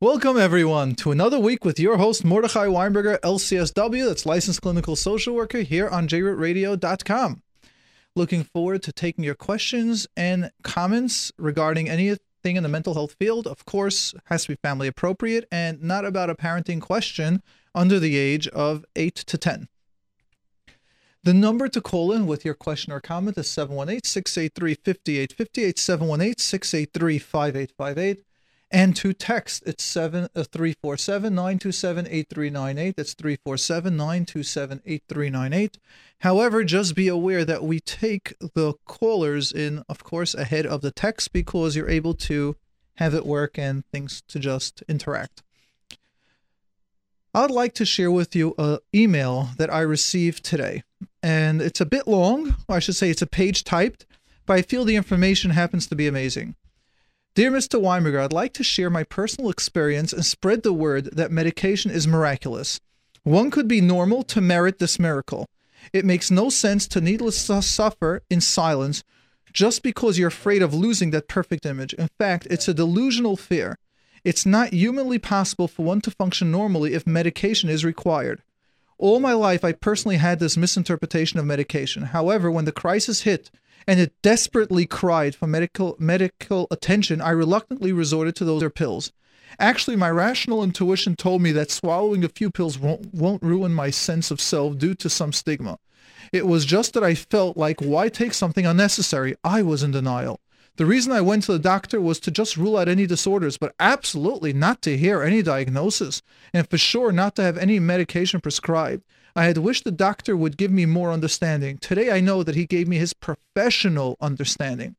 Welcome, everyone, to another week with your host, Mordechai Weinberger, LCSW, that's licensed clinical social worker here on jrootradio.com. Looking forward to taking your questions and comments regarding anything in the mental health field. Of course, has to be family appropriate and not about a parenting question under the age of 8 to 10. The number to call in with your question or comment is 718 683 5858, 718 683 5858. And to text, it's 7, uh, 347 927 8398. That's 347 927 8398. However, just be aware that we take the callers in, of course, ahead of the text because you're able to have it work and things to just interact. I'd like to share with you an email that I received today. And it's a bit long, I should say it's a page typed, but I feel the information happens to be amazing. Dear Mr. Weinberger, I'd like to share my personal experience and spread the word that medication is miraculous. One could be normal to merit this miracle. It makes no sense to needlessly suffer in silence just because you're afraid of losing that perfect image. In fact, it's a delusional fear. It's not humanly possible for one to function normally if medication is required. All my life, I personally had this misinterpretation of medication. However, when the crisis hit, and it desperately cried for medical medical attention, I reluctantly resorted to those pills. Actually, my rational intuition told me that swallowing a few pills won't, won't ruin my sense of self due to some stigma. It was just that I felt like, why take something unnecessary? I was in denial. The reason I went to the doctor was to just rule out any disorders, but absolutely not to hear any diagnosis, and for sure not to have any medication prescribed. I had wished the doctor would give me more understanding. Today I know that he gave me his professional understanding.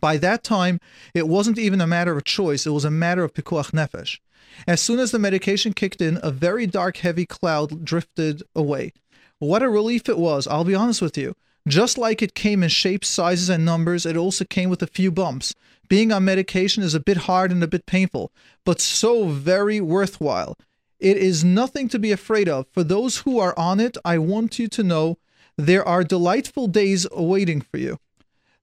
By that time, it wasn't even a matter of choice, it was a matter of pikuach nefesh. As soon as the medication kicked in, a very dark, heavy cloud drifted away. What a relief it was, I'll be honest with you. Just like it came in shapes, sizes, and numbers, it also came with a few bumps. Being on medication is a bit hard and a bit painful, but so very worthwhile. It is nothing to be afraid of. For those who are on it, I want you to know there are delightful days awaiting for you.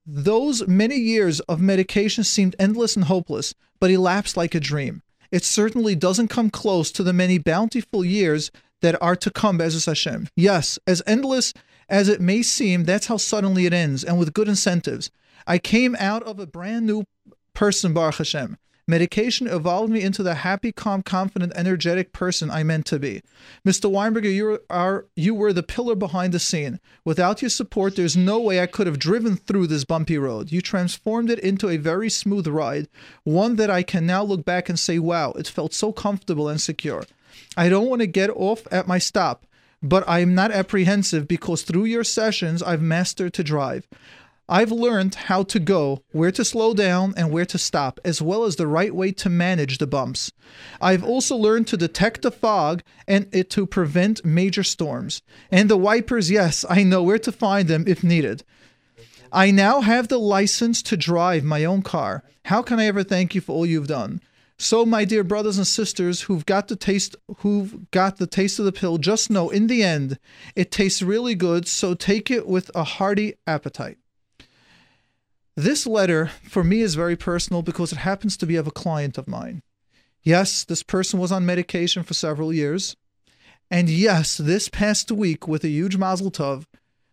Those many years of medication seemed endless and hopeless, but elapsed like a dream. It certainly doesn't come close to the many bountiful years that are to come, B'ezras Hashem. Yes, as endless as it may seem, that's how suddenly it ends, and with good incentives. I came out of a brand new person, Baruch Hashem. Medication evolved me into the happy, calm, confident, energetic person I meant to be. Mr. Weinberger, you are you were the pillar behind the scene. Without your support, there's no way I could have driven through this bumpy road. You transformed it into a very smooth ride, one that I can now look back and say, "Wow, it felt so comfortable and secure." I don't want to get off at my stop, but I'm not apprehensive because through your sessions, I've mastered to drive. I've learned how to go, where to slow down, and where to stop, as well as the right way to manage the bumps. I've also learned to detect the fog and it to prevent major storms. And the wipers, yes, I know where to find them if needed. I now have the license to drive my own car. How can I ever thank you for all you've done? So, my dear brothers and sisters who've got the taste who've got the taste of the pill, just know in the end it tastes really good, so take it with a hearty appetite. This letter for me is very personal because it happens to be of a client of mine. Yes, this person was on medication for several years. And yes, this past week, with a huge mazel tov,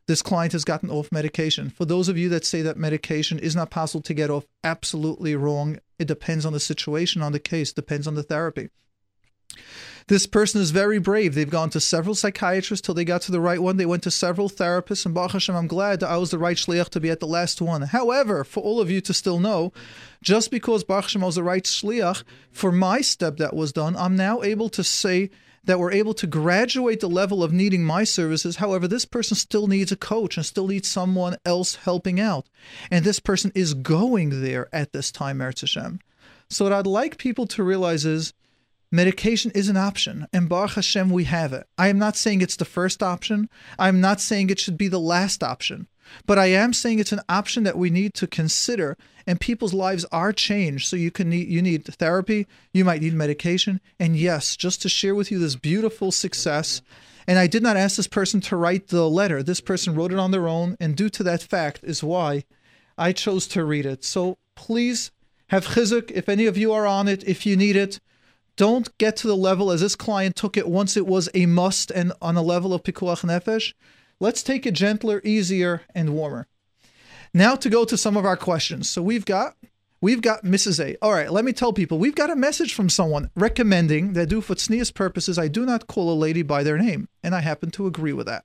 this client has gotten off medication. For those of you that say that medication is not possible to get off, absolutely wrong. It depends on the situation, on the case, depends on the therapy. This person is very brave. They've gone to several psychiatrists till they got to the right one. They went to several therapists, and Baruch Hashem, I'm glad that I was the right shliach to be at the last one. However, for all of you to still know, just because Baruch Hashem was the right shliach, for my step that was done, I'm now able to say that we're able to graduate the level of needing my services. However, this person still needs a coach and still needs someone else helping out. And this person is going there at this time, Eretz Hashem. So, what I'd like people to realize is medication is an option, and Baruch Hashem, we have it. I am not saying it's the first option. I'm not saying it should be the last option. But I am saying it's an option that we need to consider, and people's lives are changed. So you can need you need therapy, you might need medication, and yes, just to share with you this beautiful success. And I did not ask this person to write the letter. This person wrote it on their own, and due to that fact is why I chose to read it. So please have chizuk if any of you are on it, if you need it don't get to the level as this client took it once it was a must and on a level of pikuach nefesh. Let's take it gentler, easier, and warmer. Now to go to some of our questions. So we've got we've got Mrs. A. All right, let me tell people we've got a message from someone recommending that do for tznius purposes I do not call a lady by their name, and I happen to agree with that.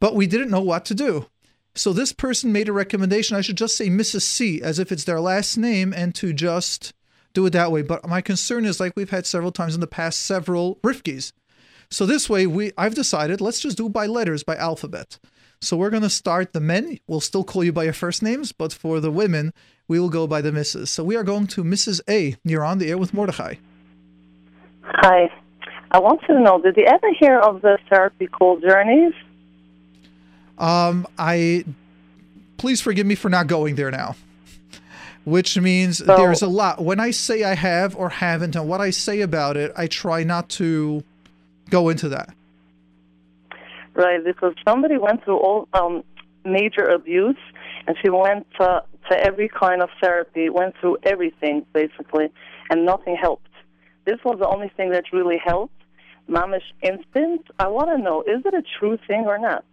But we didn't know what to do. So this person made a recommendation. I should just say Mrs. C as if it's their last name and to just do it that way. But my concern is like we've had several times in the past, several Rifkis. So this way, we I've decided let's just do by letters, by alphabet. So we're going to start the men. We'll still call you by your first names, but for the women, we will go by the Mrs. So we are going to Mrs. A. You're on the air with Mordechai. Hi. I want to know, did you ever hear of the therapy called Journeys? Um, I please forgive me for not going there now. Which means So- there's a lot. When I say I have or haven't, and what I say about it, I try not to go into that. Right, because somebody went through all um, major abuse, and she went to, to every kind of therapy, went through everything basically, and nothing helped. This was the only thing that really helped. Mamish instant. I want to know, is it a true thing or not?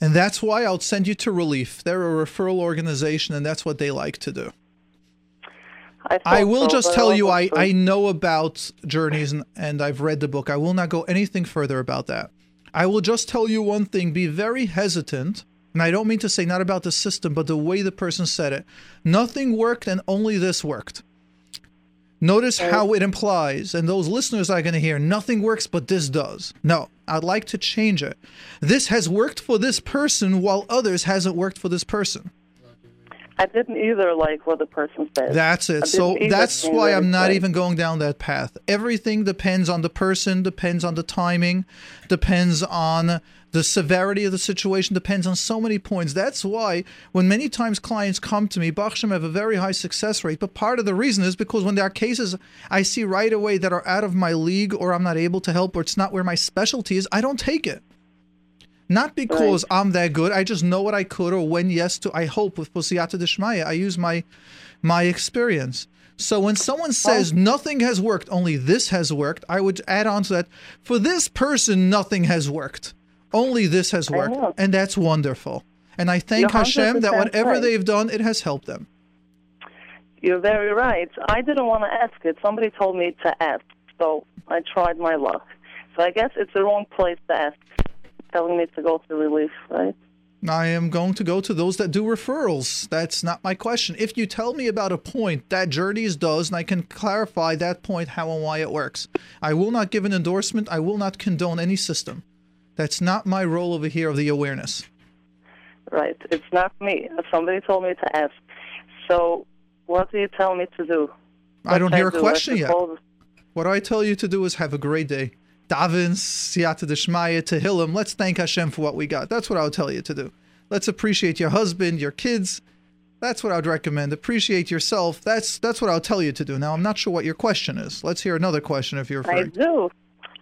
And that's why I'll send you to Relief. They're a referral organization, and that's what they like to do. I, I will so, just tell you, I, I know about journeys and, and I've read the book. I will not go anything further about that. I will just tell you one thing be very hesitant. And I don't mean to say not about the system, but the way the person said it. Nothing worked and only this worked. Notice how it implies, and those listeners are going to hear nothing works, but this does. No, I'd like to change it. This has worked for this person while others hasn't worked for this person. I didn't either like what the person said. That's it. So that's why I'm not even going down that path. Everything depends on the person, depends on the timing, depends on the severity of the situation, depends on so many points. That's why when many times clients come to me, Baruch Hashem have a very high success rate. But part of the reason is because when there are cases I see right away that are out of my league or I'm not able to help or it's not where my specialty is, I don't take it. Not because I'm that good. I just know what I could, or when yes to. I hope with Pusiyata Dishmaya, I use my my experience. So when someone says nothing has worked, only this has worked, I would add on to that. For this person, nothing has worked. Only this has worked, and that's wonderful. And I thank Hashem that whatever right. they've done, it has helped them. You're very right. I didn't want to ask it. Somebody told me to ask, so I tried my luck. So I guess it's the wrong place to ask. Telling me to go to relief, right? I am going to go to those that do referrals. That's not my question. If you tell me about a point that Journeys does, and I can clarify that point, how and why it works, I will not give an endorsement. I will not condone any system. That's not my role over here of the awareness. Right. It's not me. Somebody told me to ask. So, what do you tell me to do? I don't hear a do? Question yet. What I tell you to do is have a great day. Daven, Siyata Deshmaya, Tehillim. Let's thank Hashem for what we got. That's what I would tell you to do. Let's appreciate your husband, your kids. That's what I would recommend. Appreciate yourself. That's that's what I'll tell you to do. Now I'm not sure what your question is. Let's hear another question if you're I free. do.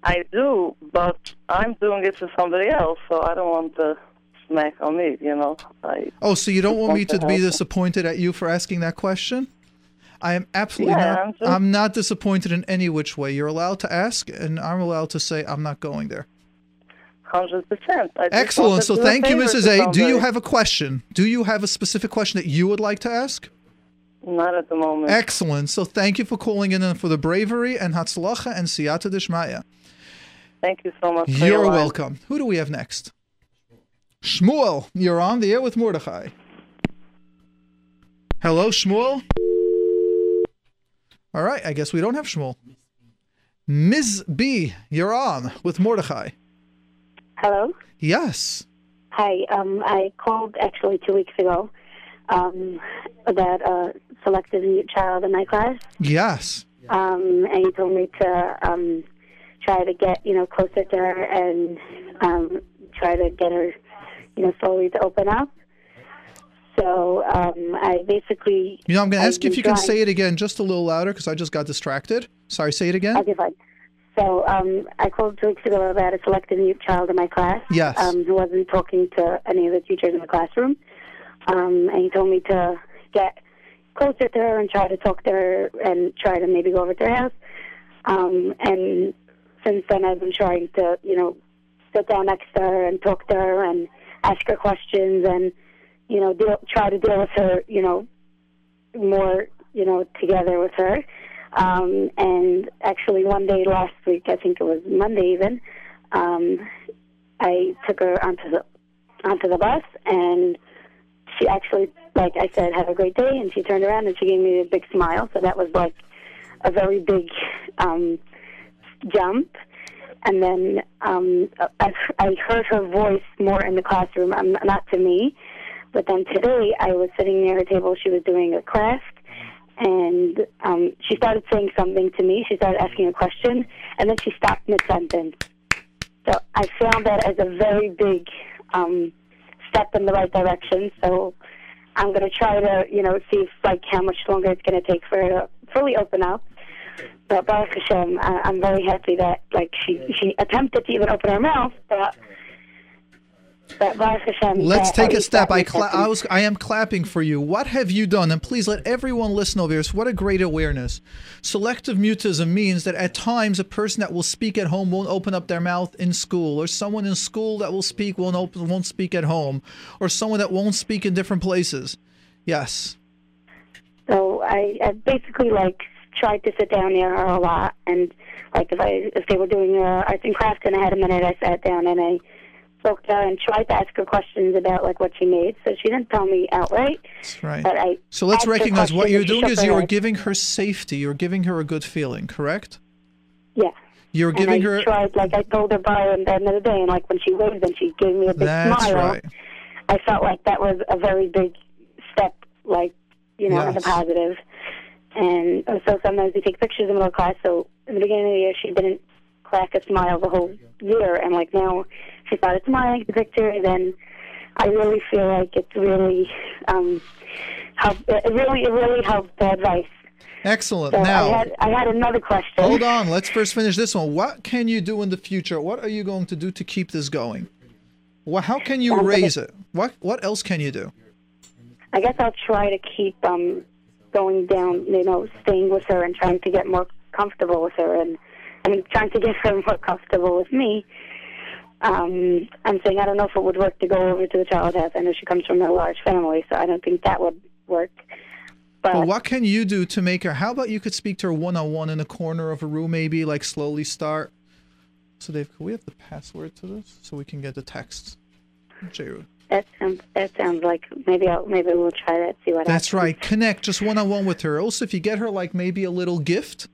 I do, but I'm doing it to somebody else, so I don't want the smack on me, you know? I Oh, so you don't Just want me to to be disappointed at you for asking that question? I am absolutely Yeah, not. I'm just- I'm not disappointed in any which way. You're allowed to ask, and I'm allowed to say I'm not going there. 100%. Excellent. So to thank you, Mrs. A. Do you have a question? Do you have a specific question that you would like to ask? Not at the moment. Excellent. So thank you for calling in and for the bravery and Hatzlacha and Siyata Dishmaya. Thank you so much. for You're line. welcome. Who do we have next? Shmuel, you're on the air with Mordechai. Hello, Shmuel. All right, I guess we don't have Shmuel. Ms. B, you're on with Mordechai. Hello. Yes. Hi. Um, I called actually two weeks ago um, about a selective mute child in my class, Yes. um, and he told me to um, try to get you know closer to her and um, try to get her you know slowly to open up. So um, I basically You know, I'm going to ask you if you can say it again just a little louder because I just got distracted. Sorry, say it again. Okay, fine. So um, I called two weeks ago about a selective mute child in my class. Yes. Um, who wasn't talking to any of the teachers in the classroom. Um, and he told me to get closer to her and try to talk to her and try to maybe go over to her house. Um, and since then, I've been trying to, you know, sit down next to her and talk to her and ask her questions and, you know, deal, try to deal with her, you know, more, you know, together with her. Um, and actually, one day last week, I think it was Monday even, um, I took her onto the onto the bus, and she actually, like I said, have a great day. And she turned around and she gave me a big smile. So that was like a very big um, jump. And then um, I, I heard her voice more in the classroom, um, not to me. But then today, I was sitting near her table. She was doing a craft, and um, she started saying something to me. She started asking a question, and then she stopped mid sentence. So I found that as a very big um, step in the right direction. So I'm going to try to, you know, see if, like how much longer it's going to take for her to fully open up. But Baruch Hashem, I, I'm very happy that like she she attempted to even open her mouth, but but Baruch Hashem. Let's take a step. I, cla- I was I am clapping for you. What have you done? And please let everyone listen over here. So what a great awareness. Selective mutism means that at times a person that will speak at home won't open up their mouth in school, or someone in school that will speak won't open won't speak at home, or someone that won't speak in different places. Yes. So I, I basically like tried to sit down near her a lot, and like if I if they were doing uh, arts and crafts and I had a minute, I sat down and I spoke to her and tried to ask her questions about like what she made. So she didn't tell me outright, That's right. but I. So let's recognize what you're doing is you're giving her safety. You're giving her a good feeling, correct? Yeah. You're And giving I her tried, like I told her by the end of the day, and like when she waved and she gave me a big That's smile, right. I felt like that was a very big step, like you know, in the positive. And so sometimes we take pictures in middle class. So in the beginning of the year, she didn't crack a smile the whole year, and like now, she started smiling at the picture. And then I really feel like it's really um, helped. It really, it really helped the advice. Excellent. So now I had, I had another question. Hold on, let's first finish this one. What can you do in the future? What are you going to do to keep this going? Well, how can you raise it? What what else can you do? I guess I'll try to keep um going down, you know, staying with her and trying to get more comfortable with her and and trying to get her more comfortable with me. Um, I'm saying I don't know if it would work to go over to the child house. I know she comes from a large family, so I don't think that would work. But Well, what can you do to make her? How about you could speak to her one on one in a corner of a room, maybe like slowly start. So, Dave, can we have the password to this so we can get the texts? Jeru. That sounds that sounds like maybe I'll maybe we'll try that. See what happens. That's happens. right. Connect just one on one with her. Also, if you get her like maybe a little gift,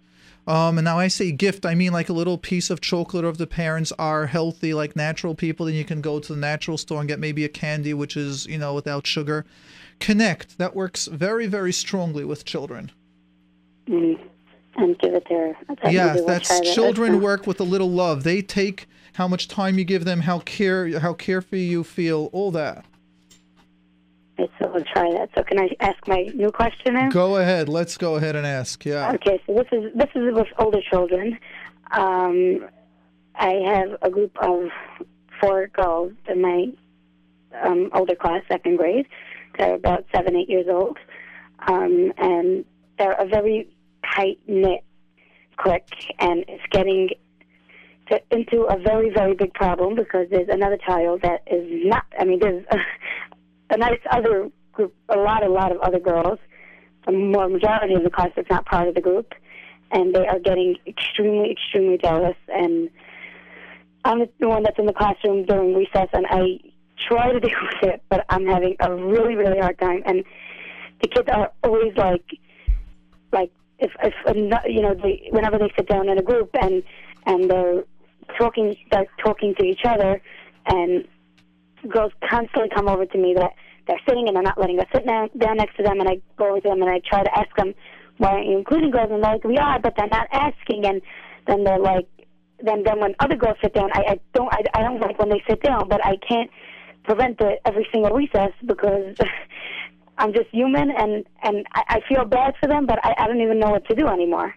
um, and now I say gift, I mean like a little piece of chocolate. Or if the parents are healthy, like natural people, then you can go to the natural store and get maybe a candy, which is you know without sugar. Connect. That works very very strongly with children. Mm. And give it to her. Yeah, we'll that's that. children That's- work with a little love. They take how much time you give them, how care how carefree you feel, all that. Okay, so we'll try that. So can I ask my new question now? Go ahead. Let's go ahead and ask. Yeah. Okay, so this is this is with older children. Um, I have a group of four girls in my um, older class, second grade. They're about seven, eight years old, um, and they're a very tight knit clique, and it's getting to, into a very, very big problem because there's another child that is not. I mean, there's a, a nice other group, a lot, a lot of other girls a more majority of the class that's not part of the group, and they are getting extremely, extremely jealous. And I'm the one that's in the classroom during recess, and I try to deal with it, but I'm having a really, really hard time. And the kids are always like, like if if you know, they, whenever they sit down in a group and and they're talking, they're talking to each other, and girls constantly come over to me that they're sitting and they're not letting us sit down, down next to them, and I go over to them and I try to ask them, why aren't you including girls? And they're like, we are, but they're not asking. And then they're like, then then when other girls sit down, I, I don't I, I don't like when they sit down, but I can't prevent it every single recess because I'm just human and and I, I feel bad for them, but I, I don't even know what to do anymore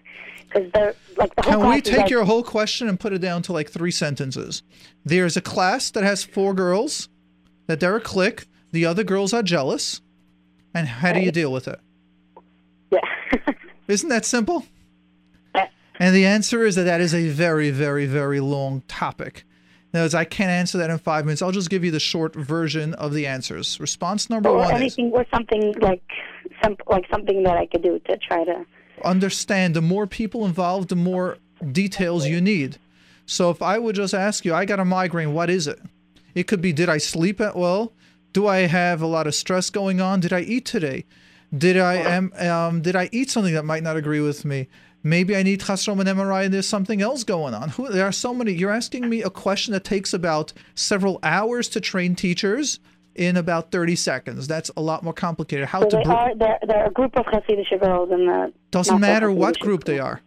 because they're like the whole Can we take like, your whole question and put it down to like three sentences? There's a class that has four girls, that they're a clique. The other girls are jealous. And how do you deal with it? yeah. Isn't that simple? And the answer is that that is a very, very, very long topic. Now, as I can't answer that in five minutes, I'll just give you the short version of the answers. Response number or one is anything or something like some like something that I could do to try to. understand the more people involved, the more details you need. So if I would just ask you, I got a migraine, what is it? It could be, did I sleep at well? Do I have a lot of stress going on? Did I eat today? Did I am um, did I eat something that might not agree with me? Maybe I need chasrom and MRI and there's something else going on. Who, there are so many. You're asking me a question that takes about several hours to train teachers in about 30 seconds. That's a lot more complicated. How So to they are they're, they're a group of Hasidic girls in the. doesn't matter what group they are.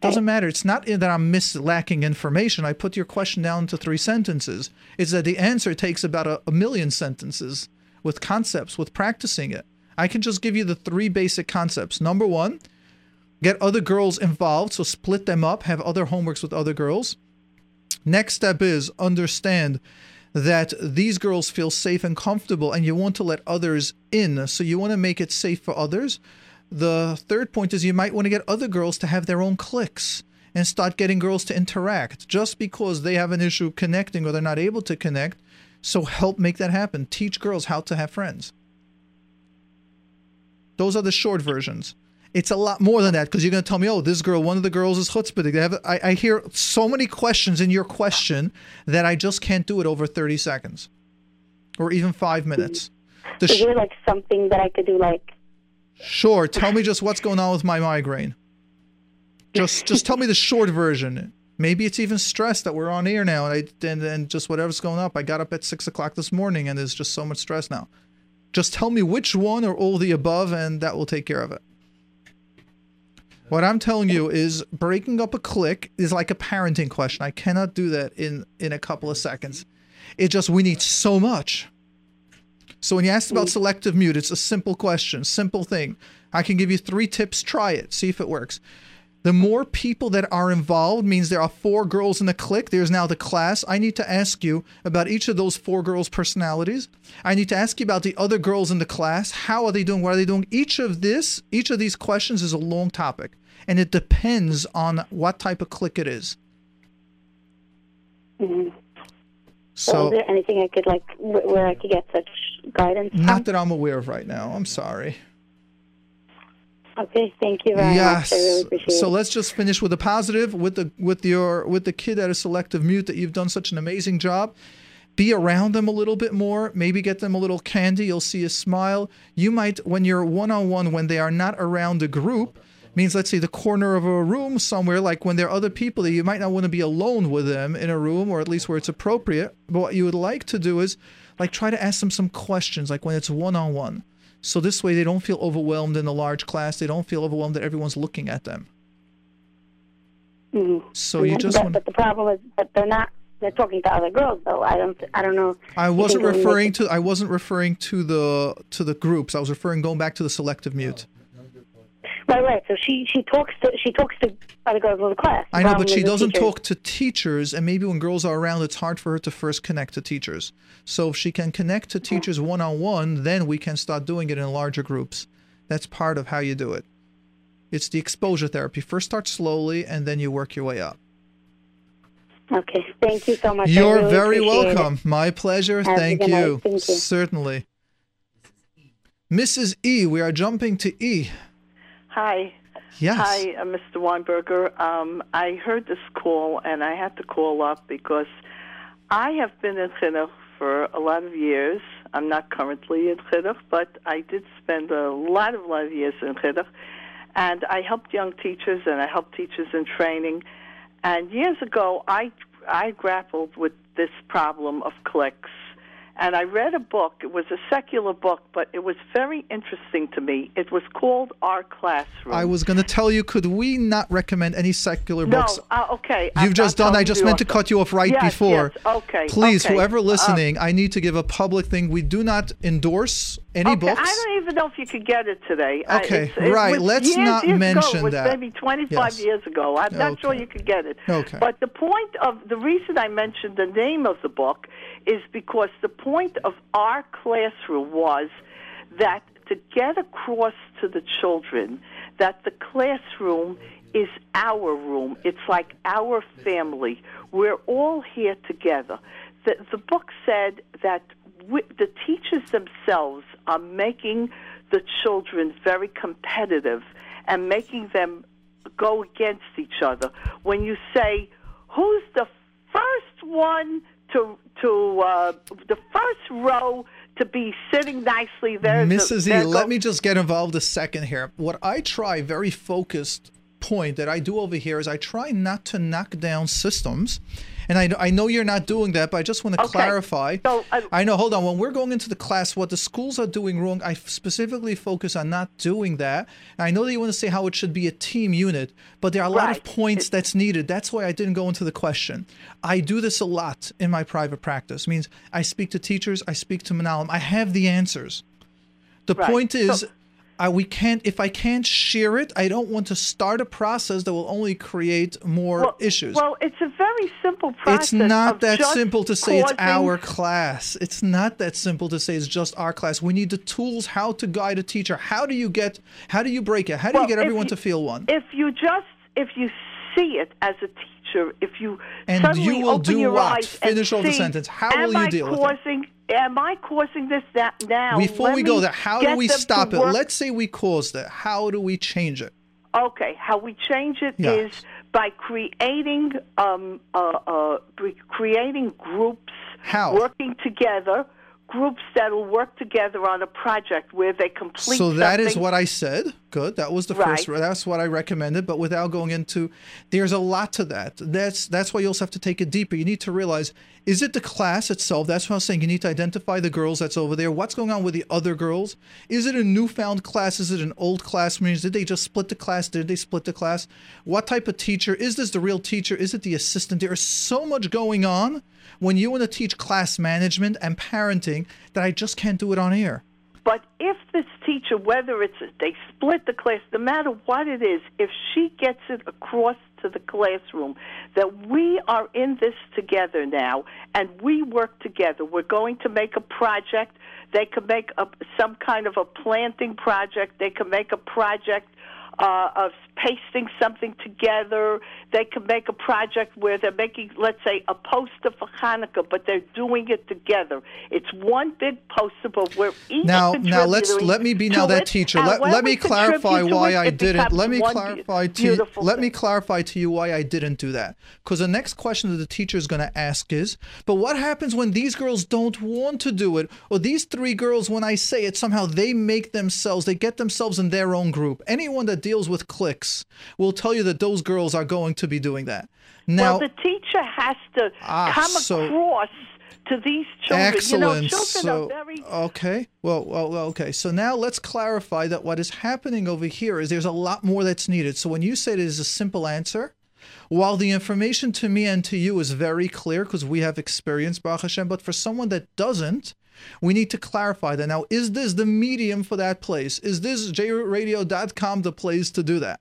Doesn't matter. It's not that I'm miss lacking information. I put your question down to three sentences. It's that the answer takes about a, a million sentences with concepts, with practicing it. I can just give you the three basic concepts. Number one, get other girls involved, so split them up, have other homeworks with other girls. Next step is understand that these girls feel safe and comfortable and you want to let others in. So you want to make it safe for others. The third point is you might want to get other girls to have their own cliques and start getting girls to interact just because they have an issue connecting or they're not able to connect. So help make that happen. Teach girls how to have friends. Those are the short versions. It's a lot more than that because you're going to tell me, oh, this girl, one of the girls is chutzpah. They have, I, I hear so many questions in your question that I just can't do it over 30 seconds or even five minutes. The Is there like something that I could do like sure, tell me just what's going on with my migraine. Just, just tell me the short version. Maybe it's even stress that we're on air now, and I and, and just whatever's going up. I got up at six o'clock this morning, and there's just so much stress now. Just tell me which one or all the above, and that will take care of it. What I'm telling you is breaking up a click is like a parenting question. I cannot do that in in a couple of seconds. It just we need so much. So when you asked about selective mute, it's a simple question, simple thing. I can give you three tips. Try it. See if it works. The more people that are involved means there are four girls in the clique. There's now the class. I need to ask you about each of those four girls' personalities. I need to ask you about the other girls in the class. How are they doing? What are they doing? Each of this, each of these questions is a long topic, and it depends on what type of clique it is. Mm-hmm. so, So, is there anything I could like where I could get such guidance from? not that I'm aware of right now. I'm sorry. Okay, thank you very yes. much. I really appreciate so it. let's just finish with a positive with the with your with the kid at a selective mute that you've done such an amazing job. Be around them a little bit more. Maybe get them a little candy. You'll see a smile. You might when you're one on one when they are not around a group means let's say the corner of a room somewhere like when there are other people that you might not want to be alone with them in a room or at least where it's appropriate but what you would like to do is like try to ask them some questions like when it's one on one so this way they don't feel overwhelmed in a large class they don't feel overwhelmed that everyone's looking at them Mhm. so you just but, want but the problem is that they're not. They're talking to other girls, though. I don't. I don't know. I wasn't think it would make referring to I wasn't referring to the to the groups. I was referring going back to the selective mute. Right, right. So she she talks to she talks to other girls in the class. I know, but she doesn't teachers. talk to teachers, and maybe when girls are around, it's hard for her to first connect to teachers. So if she can connect to teachers one on one, then we can start doing it in larger groups. That's part of how you do it. It's the exposure therapy. First start slowly, and then you work your way up. Okay, thank you so much. You're really very appreciate it. welcome. My pleasure. Thank night. you. Thank you. Certainly. Mrs. E, we are jumping to E. Hi. Yes. Hi, uh, Mr. Weinberger. Um, I heard this call and I had to call up because I have been in Chinuch for a lot of years. I'm not currently in Chinuch, but I did spend a lot of lot of years in Chinuch. And I helped young teachers and I helped teachers in training. And years ago, I I grappled with this problem of clicks. And I read a book. It was a secular book, but it was very interesting to me. It was called Our Classroom. I was going to tell you, could we not recommend any secular no, books? uh, okay. You've I'm just done. I just meant to also. cut you off right Yes, before. yes, okay. Please, okay. whoever Uh, listening, I need to give a public thing. We do not endorse any okay, books. I don't even know if you could get it today. I- Okay, it's- right, let's years, not years ago. mention It was that. Maybe 25 Yes. years ago. I'm not sure you could get it. Okay. But the point of the reason I mentioned the name of the book is because the point of our classroom was that to get across to the children that the classroom is our room. It's like our family. We're all here together. The, the book said that we, the teachers themselves are making the children very competitive and making them go against each other. When you say, "Who's the first one to to uh, the first row to be sitting nicely there?" Mrs. E, let me just get involved a second here. What I try, very focused point that I do over here is I try not to knock down systems and I, I know you're not doing that, but I just want to Okay. clarify. So, uh, I know, hold on. When we're going into the class, what the schools are doing wrong, I specifically focus on not doing that. And I know that you want to say how it should be a team unit, but there are a lot of Right. points that's needed. That's why I didn't go into the question. I do this a lot in my private practice. means I speak to teachers, I speak to menahalim. I have the answers. The Right. point is, So- I, we can't. If I can't share it, I don't want to start a process that will only create more well, issues. Well, it's a very simple process. it's not that simple to say it's our class. It's not that simple to say it's just our class. We need the tools how to guide a teacher. How do you get? How do you break it? How do Well, you get everyone you- to feel one? If you just if you see it as a teacher, if you And suddenly you will open do your what? eyes Finish the see, sentence. How will you I deal with it? Am I causing this that now? Before Let we go there, how do we stop it? work- Let's say we caused it. How do we change it? Okay, how we change it is by creating um, uh, uh, creating groups How? working together, groups that'll work together on a project where they complete. So that is something. what I said. Good. That was the first. That's what I recommended. But without going into, there's a lot to that. That's that's why you also have to take it deeper. You need to realize: is it the class itself? That's what I was saying. You need to identify the girls that's over there. What's going on with the other girls? Is it a newfound class? Is it an old class? Means did they just split the class? Did they split the class? What type of teacher is this? The real teacher? Is it the assistant? There is so much going on when you want to teach class management and parenting that I just can't do it on air. But if this teacher, whether it's they split the class, no matter what it is, if she gets it across to the classroom that we are in this together now and we work together, we're going to make a project. They could make a, some kind of a planting project. They could make a project uh, of pasting something together. They could make a project where they're making, let's say, a poster for Hanukkah, but they're doing it together. It's one big poster, but we're each Now, now let's let me be now that it, teacher. Let, let me clarify why it, I it didn't. Let me clarify to beautiful let me clarify to you why I didn't do that. Because the next question that the teacher is going to ask is, but what happens when these girls don't want to do it, or these three girls, when I say it, somehow they make themselves, they get themselves in their own group. Anyone that deals with cliques will tell you that those girls are going to be doing that. Now, well, the teacher has to Ah, come so- across to these children. Excellent. You know, children so, are very okay. Well, well, well, okay. So now let's clarify that what is happening over here is there's a lot more that's needed. So when you say it is a simple answer, while the information to me and to you is very clear because we have experience, Baruch Hashem, but for someone that doesn't, we need to clarify that. Now, is this the medium for that place? Is this jradio.com the place to do that?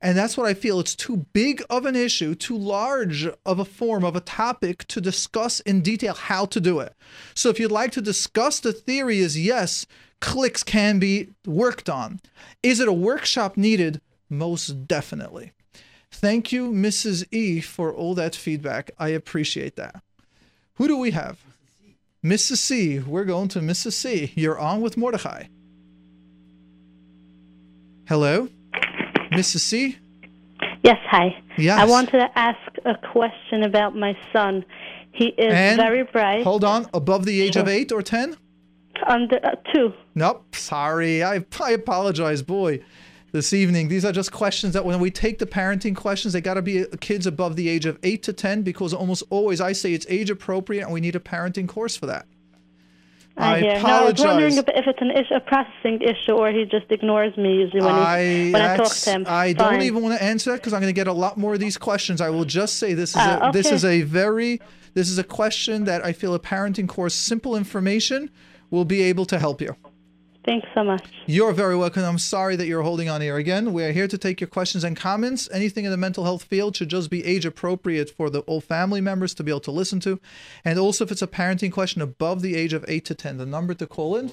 And that's what I feel. It's too big of an issue, too large of a form of a topic to discuss in detail how to do it. So if you'd like to discuss the theory is yes, clicks can be worked on. Is it a workshop needed? Most definitely. Thank you, Mrs. E, for all that feedback. I appreciate that. Who do we have? Mrs. C. We're going to Mrs. C. You're on with Mordechai. Hello? Mrs. C? Yes, hi. Yes. I wanted to ask a question about my son. He is And very bright. Hold on. Above the age of eight or 10? Under uh, two. Nope. Sorry. I, I apologize, boy. This evening, these are just questions that when we take the parenting questions, they got to be kids above the age of 8 to 10 because almost always I say it's age appropriate and we need a parenting course for that. I hear. No, I was wondering if, it's an issue, a processing issue, or he just ignores me usually when, I, he, when I talk to him. I don't even want to answer that because I'm going to get a lot more of these questions. I will just say this is a, Ah, this is a very this is a question that I feel a parenting course, simple information, will be able to help you. Thanks so much. You're very welcome. I'm sorry that you're holding on here again. We're here to take your questions and comments. Anything in the mental health field should just be age appropriate for the all family members to be able to listen to. And also, if it's a parenting question above the age of 8 to 10, the number to call in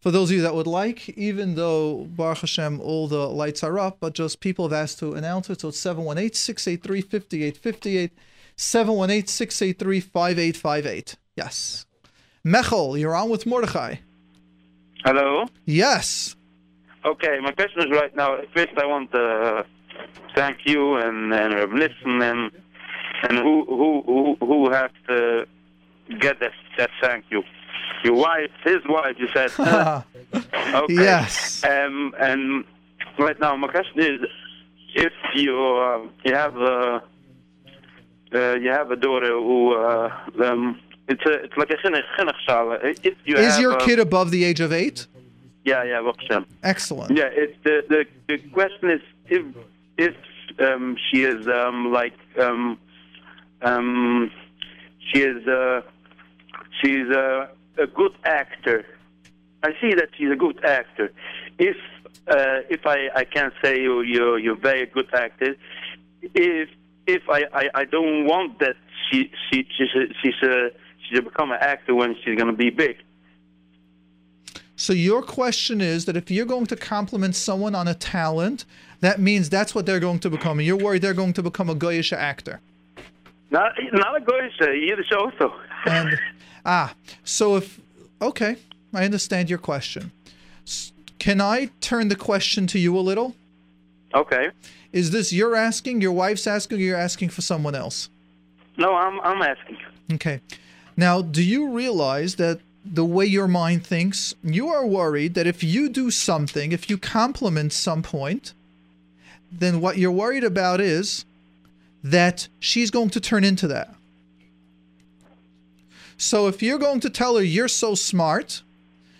For those of you that would like, even though Baruch Hashem, all the lights are up, but just people have asked to announce it. So it's 718 683 5858. 718 683 5858. Yes. Mechel, you're on with Mordechai. Hello. Yes. Okay, my question is right now. First, I want to thank you and and Nissen and and who who who who have to get that that thank you. Your wife, his wife, you said. okay. Yes. Um, and right now, my question is, if you uh, you have a uh, you have a daughter who uh, um, it's a it's like a chinuch If you Is have your kid above the age of eight? Yeah, yeah, Baruch Hashem. Excellent. Yeah, it's the, the the question is if if um, she is um, like um, um, she is uh, she's a, a good actor. I see that she's a good actor. If uh, if I, I can't say you you you're very good actor, if if I, I, I don't want that she she she's a, she's a, she's become an actor when she's gonna be big. So your question is that if you're going to compliment someone on a talent, that means that's what they're going to become. And you're worried they're going to become a goyish actor. Not not a good uh, Yiddish also. And ah, so if okay, I understand your question. Can I turn the question to you a little? Okay. Is this you're asking, your wife's asking, or you're asking for someone else? No, I'm I'm asking. Okay. Now, do you realize that the way your mind thinks, you are worried that if you do something, if you compliment some point, then what you're worried about is that she's going to turn into that. So if you're going to tell her you're so smart,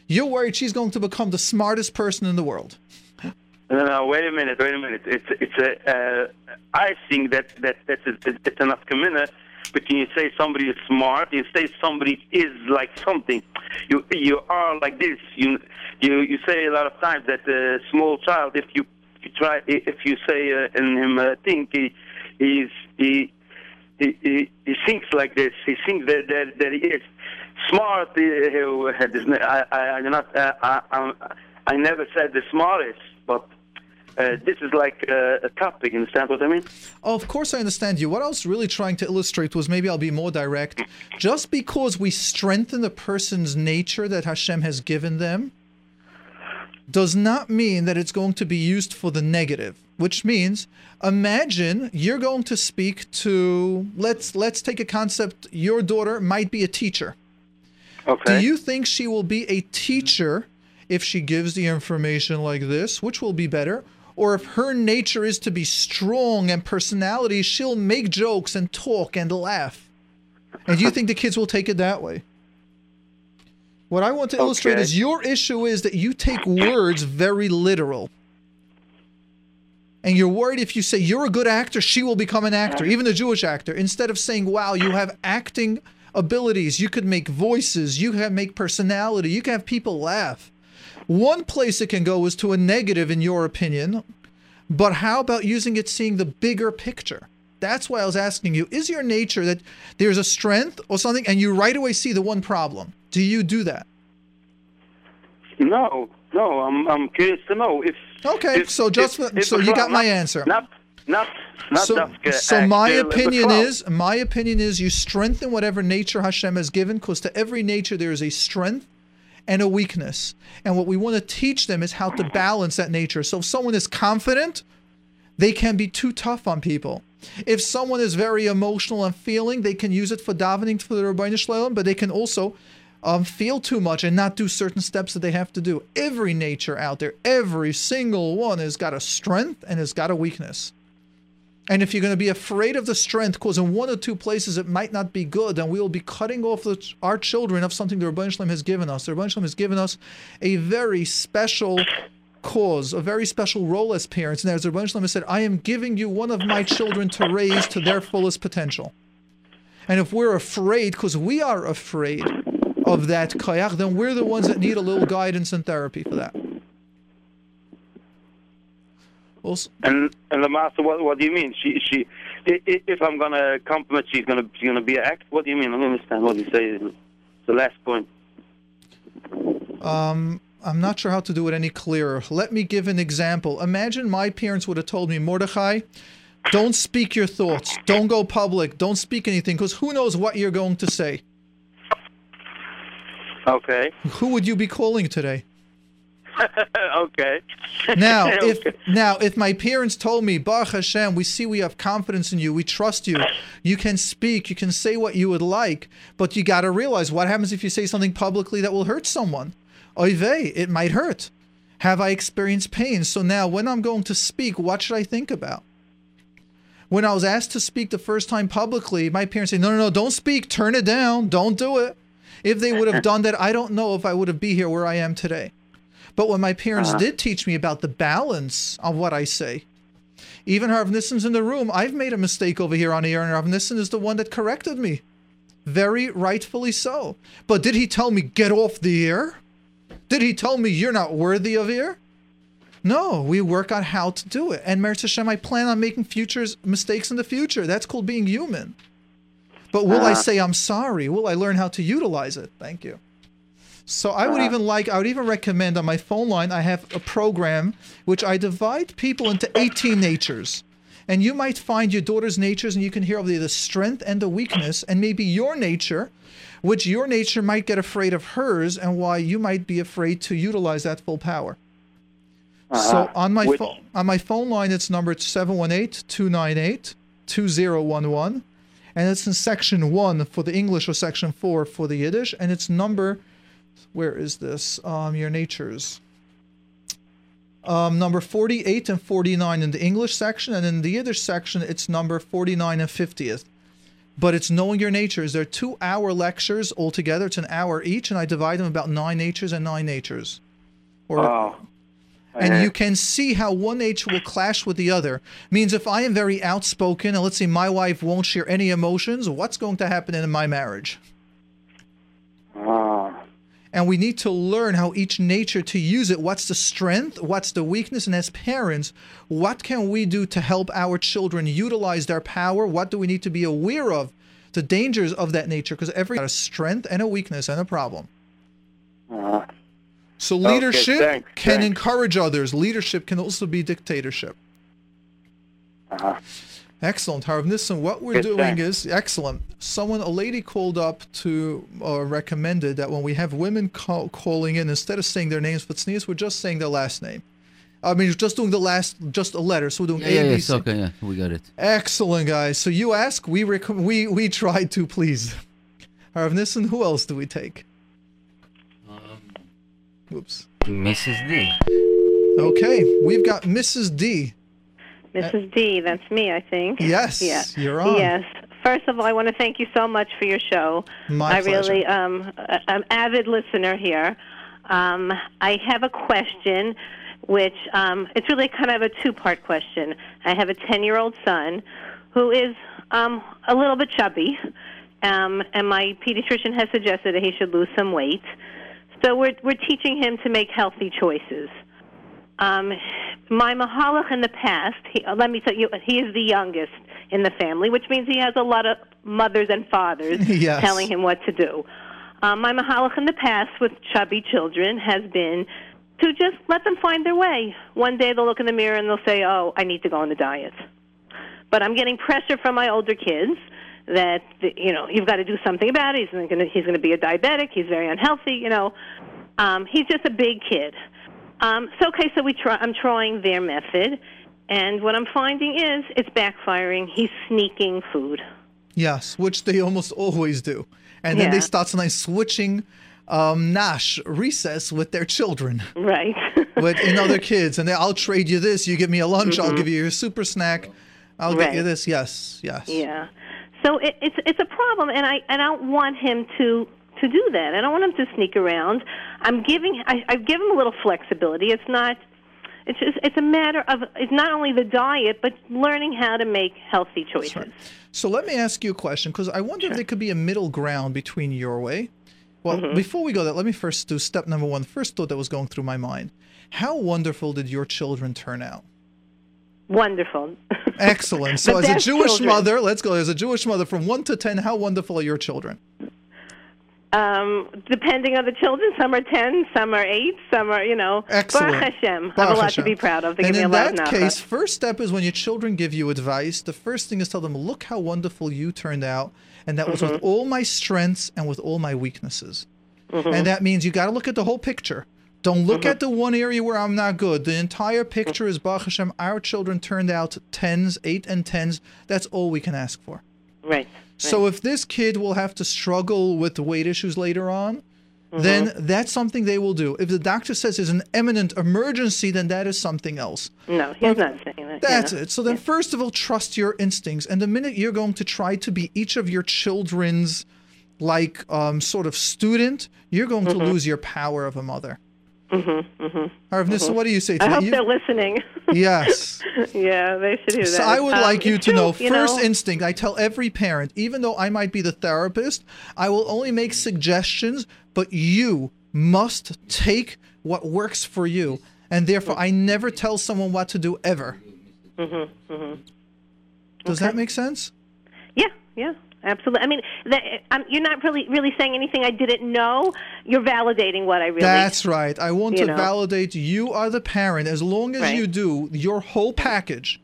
you're worried she's going to become the smartest person in the world. No, no, wait a minute, wait a minute. It's it's a. Uh, I think that that that's a, enough commitment. But when you say somebody is smart, you say somebody is like something. You you are like this. You you you say a lot of times that a small child, if you, you try, if you say uh, in him uh, think he he's he. He, he, he thinks like this. He thinks that that, that he is smart. uh, I, I, I'm not. Uh, I, I, I never said the smartest, but uh, this is like uh, a topic. You Understand what I mean? Oh, of course, I understand you. What I was really trying to illustrate was maybe I'll be more direct. Just because we strengthen the person's nature that Hashem has given them does not mean that it's going to be used for the negative. Which means, imagine you're going to speak to let's let's take a concept. Your daughter might be a teacher. Okay. Do you think she will be a teacher if she gives the information like this, which will be better? Or if her nature is to be strong and personality, she'll make jokes and talk and laugh. And do you think the kids will take it that way? What I want to illustrate is your issue is that you take words very literal. And you're worried if you say you're a good actor, she will become an actor, even a Jewish actor. Instead of saying, wow, you have acting abilities, you could make voices, you can make personality, you can have people laugh. One place it can go is to a negative, in your opinion, but how about using it seeing the bigger picture? That's why I was asking you is your nature that there's a strength or something and you right away see the one problem? Do you do that? No, no. I'm I'm curious to know if. Okay, if- so just if- for- if so you not- got my answer. Not not not so, so my opinion is my opinion is you strengthen whatever nature Hashem has given because to every nature there is a strength and a weakness. And what we want to teach them is how to balance that nature. So if someone is confident they can be too tough on people. If someone is very emotional and feeling they can use it for davening for the Ribono Shel Olam but they can also um, feel too much and not do certain steps that they have to do. Every nature out there every single one has got a strength and has got a weakness and if you're going to be afraid of the strength, because in one or two places it might not be good, then we will be cutting off the, our children of something the Ribono Shel Olam has given us. The Ribono Shel Olam has given us a very special cause, a very special role as parents. And as the Ribono Shel Olam has said, I am giving you one of my children to raise to their fullest potential. And if we're afraid, because we are afraid of that kayak, then we're the ones that need a little guidance and therapy for that. Also, And and the master, what what do you mean? She she, if I'm gonna compliment, she's gonna she's gonna be an act. What do you mean? I don't understand what you say. The last point. Um, I'm not sure how to do it any clearer. Let me give an example. Imagine my parents would have told me, Mordechai, don't speak your thoughts. Don't go public. Don't speak anything because who knows what you're going to say. Okay. Who would you be calling today? okay. Now, if Okay. now if my parents told me, Baruch Hashem, we see we have confidence in you, we trust you, you can speak, you can say what you would like, but you got to realize what happens if you say something publicly that will hurt someone. Oy vey, it might hurt. Have I experienced pain? So now, when I'm going to speak, what should I think about? When I was asked to speak the first time publicly, my parents say, "No, no, no, don't speak. Turn it down. Don't do it." If they would have done that, I don't know if I would have be here where I am today. But when my parents uh-huh. did teach me about the balance of what I say, even Harv Nissim's in the room, I've made a mistake over here on the air, and Harv Nissim is the one that corrected me. Very rightfully so. But did he tell me, get off the air? Did he tell me you're not worthy of air? No, we work on how to do it. And B'ezras Hashem, I plan on making futures mistakes in the future. That's called being human. But will I uh-huh. say I'm sorry? Will I learn how to utilize it? Thank you. So I would uh-huh. even like, I would even recommend on my phone line, I have a program which I divide people into 18 natures. And you might find your daughter's natures and you can hear of the, the strength and the weakness and maybe your nature, which your nature might get afraid of hers and why you might be afraid to utilize that full power. So uh-huh. on my Which- phone on my phone line it's number 718-298-2011 and it's in section 1 for the English or section 4 for the Yiddish and it's number where is this? Um, your natures. Um, number 48 and 49 in the English section, and in the Yiddish section, it's number 49 and 50th. But it's knowing your natures. They're two hour lectures altogether. It's an hour each, and I divide them about nine natures and nine natures. Or, Oh. and you can see how one nature will clash with the other. Means if I am very outspoken, and let's say my wife won't share any emotions, what's going to happen in my marriage? And we need to learn how each nature to use it. What's the strength? What's the weakness? And as parents what can we do to help our children utilize their power? What do we need to be aware of? The dangers of that nature because every got a strength and a weakness and a problem. Uh, so leadership thanks, can thanks. encourage others. Leadership can also be dictatorship. Uh-huh. Excellent, Harv Nissim. What we're Good, doing thanks. is excellent. Someone, a lady called up to uh, recommended that when we have women call, calling in, instead of saying their names for sneeze, we're just saying their last name. I mean, just doing the last, just a letter. So we're doing Yeah, A, yeah, B, yes, okay, yeah, we got it. Excellent, guys. So you ask, we rec- we we try to please. Harv Nissim. Who else do we take? Whoops. Mrs. D. Okay, we've got Mrs. D. Mrs. D, that's me, I think. Yes, Yeah. you're on. Yes. First of all, I want to thank you so much for your show. My I pleasure. really, um, I'm an avid listener here. Um, I have a question, which um, it's really kind of a two-part question. I have a 10-year-old son who is um, a little bit chubby, um, and my pediatrician has suggested that he should lose some weight. So we're we're teaching him to make healthy choices. Um, my mehalech in the past, he, uh, let me tell you, he is the youngest in the family, which means he has a lot of mothers and fathers Yes. telling him what to do. Um, my mehalech in the past with chubby children has been to just let them find their way. One day they'll look in the mirror and they'll say, oh, I need to go on a diet. But I'm getting pressure from my older kids that you know you've got to do something about it. He's going to he's going to be a diabetic. He's very unhealthy. You know, um, he's just a big kid. Um, so okay, so we try. I'm trying their method, and what I'm finding is it's backfiring. He's sneaking food. Yes, which they almost always do. And then they start sometimes switching um, Nash recess with their children, Right. with other kids. And they, I'll trade you this. You give me a lunch. I'll give you your super snack. I'll get you Mm-hmm. This. Yes, yes. Yeah. So it, it's it's a problem, and I and I don't want him to to do that. I don't want him to sneak around. I'm giving I, I give him a little flexibility. It's not. It's just it's a matter of it's not only the diet, but learning how to make healthy choices. So let me ask you a question because I wonder if there could be a middle ground between your way. Well, Mm-hmm. before we go that, let me first do step number one. First thought that was going through my mind. How wonderful did your children turn out? Wonderful. Excellent. So, as a Jewish children. mother, let's go. As a Jewish mother, from one to ten, how wonderful are your children? Um, depending on the children, some are ten, some are eight, some are you know. Excellent. Baruch Hashem. I have a lot Hashem. to be proud of. They and give me in a lot that case, first step is when your children give you advice. The first thing is tell them, "Look how wonderful you turned out, and that was with Mm-hmm. all my strengths and with all my weaknesses." And that means you got to look at the whole picture. Don't look Mm-hmm. at the one area where I'm not good. The entire picture is Baruch Hashem. Our children turned out tens, eight and tens. That's all we can ask for. Right. So if this kid will have to struggle with weight issues later on, Mm-hmm. then that's something they will do. If the doctor says it's an imminent emergency, then that is something else. No, he's not saying that. That's yeah. it. So then, first of all, trust your instincts. And the minute you're going to try to be each of your children's, like, um, sort of student, you're going Mm-hmm. to lose your power of a mother. Mm-hmm. Mm-hmm. what do you say to I hope You- they're listening. yes. yeah, they should hear that. So I would Um, like you to true, know you first know, instinct. I tell every parent, even though I might be the therapist, I will only make suggestions, but you must take what works for you. And therefore, I never tell someone what to do ever. Mm-hmm, Does that make sense? Yeah, yeah, absolutely. I mean, that, um, you're not really really saying anything I didn't know. You're validating what I really. That's right. I want to know. validate you are the parent. As long as Right. you do, your whole package,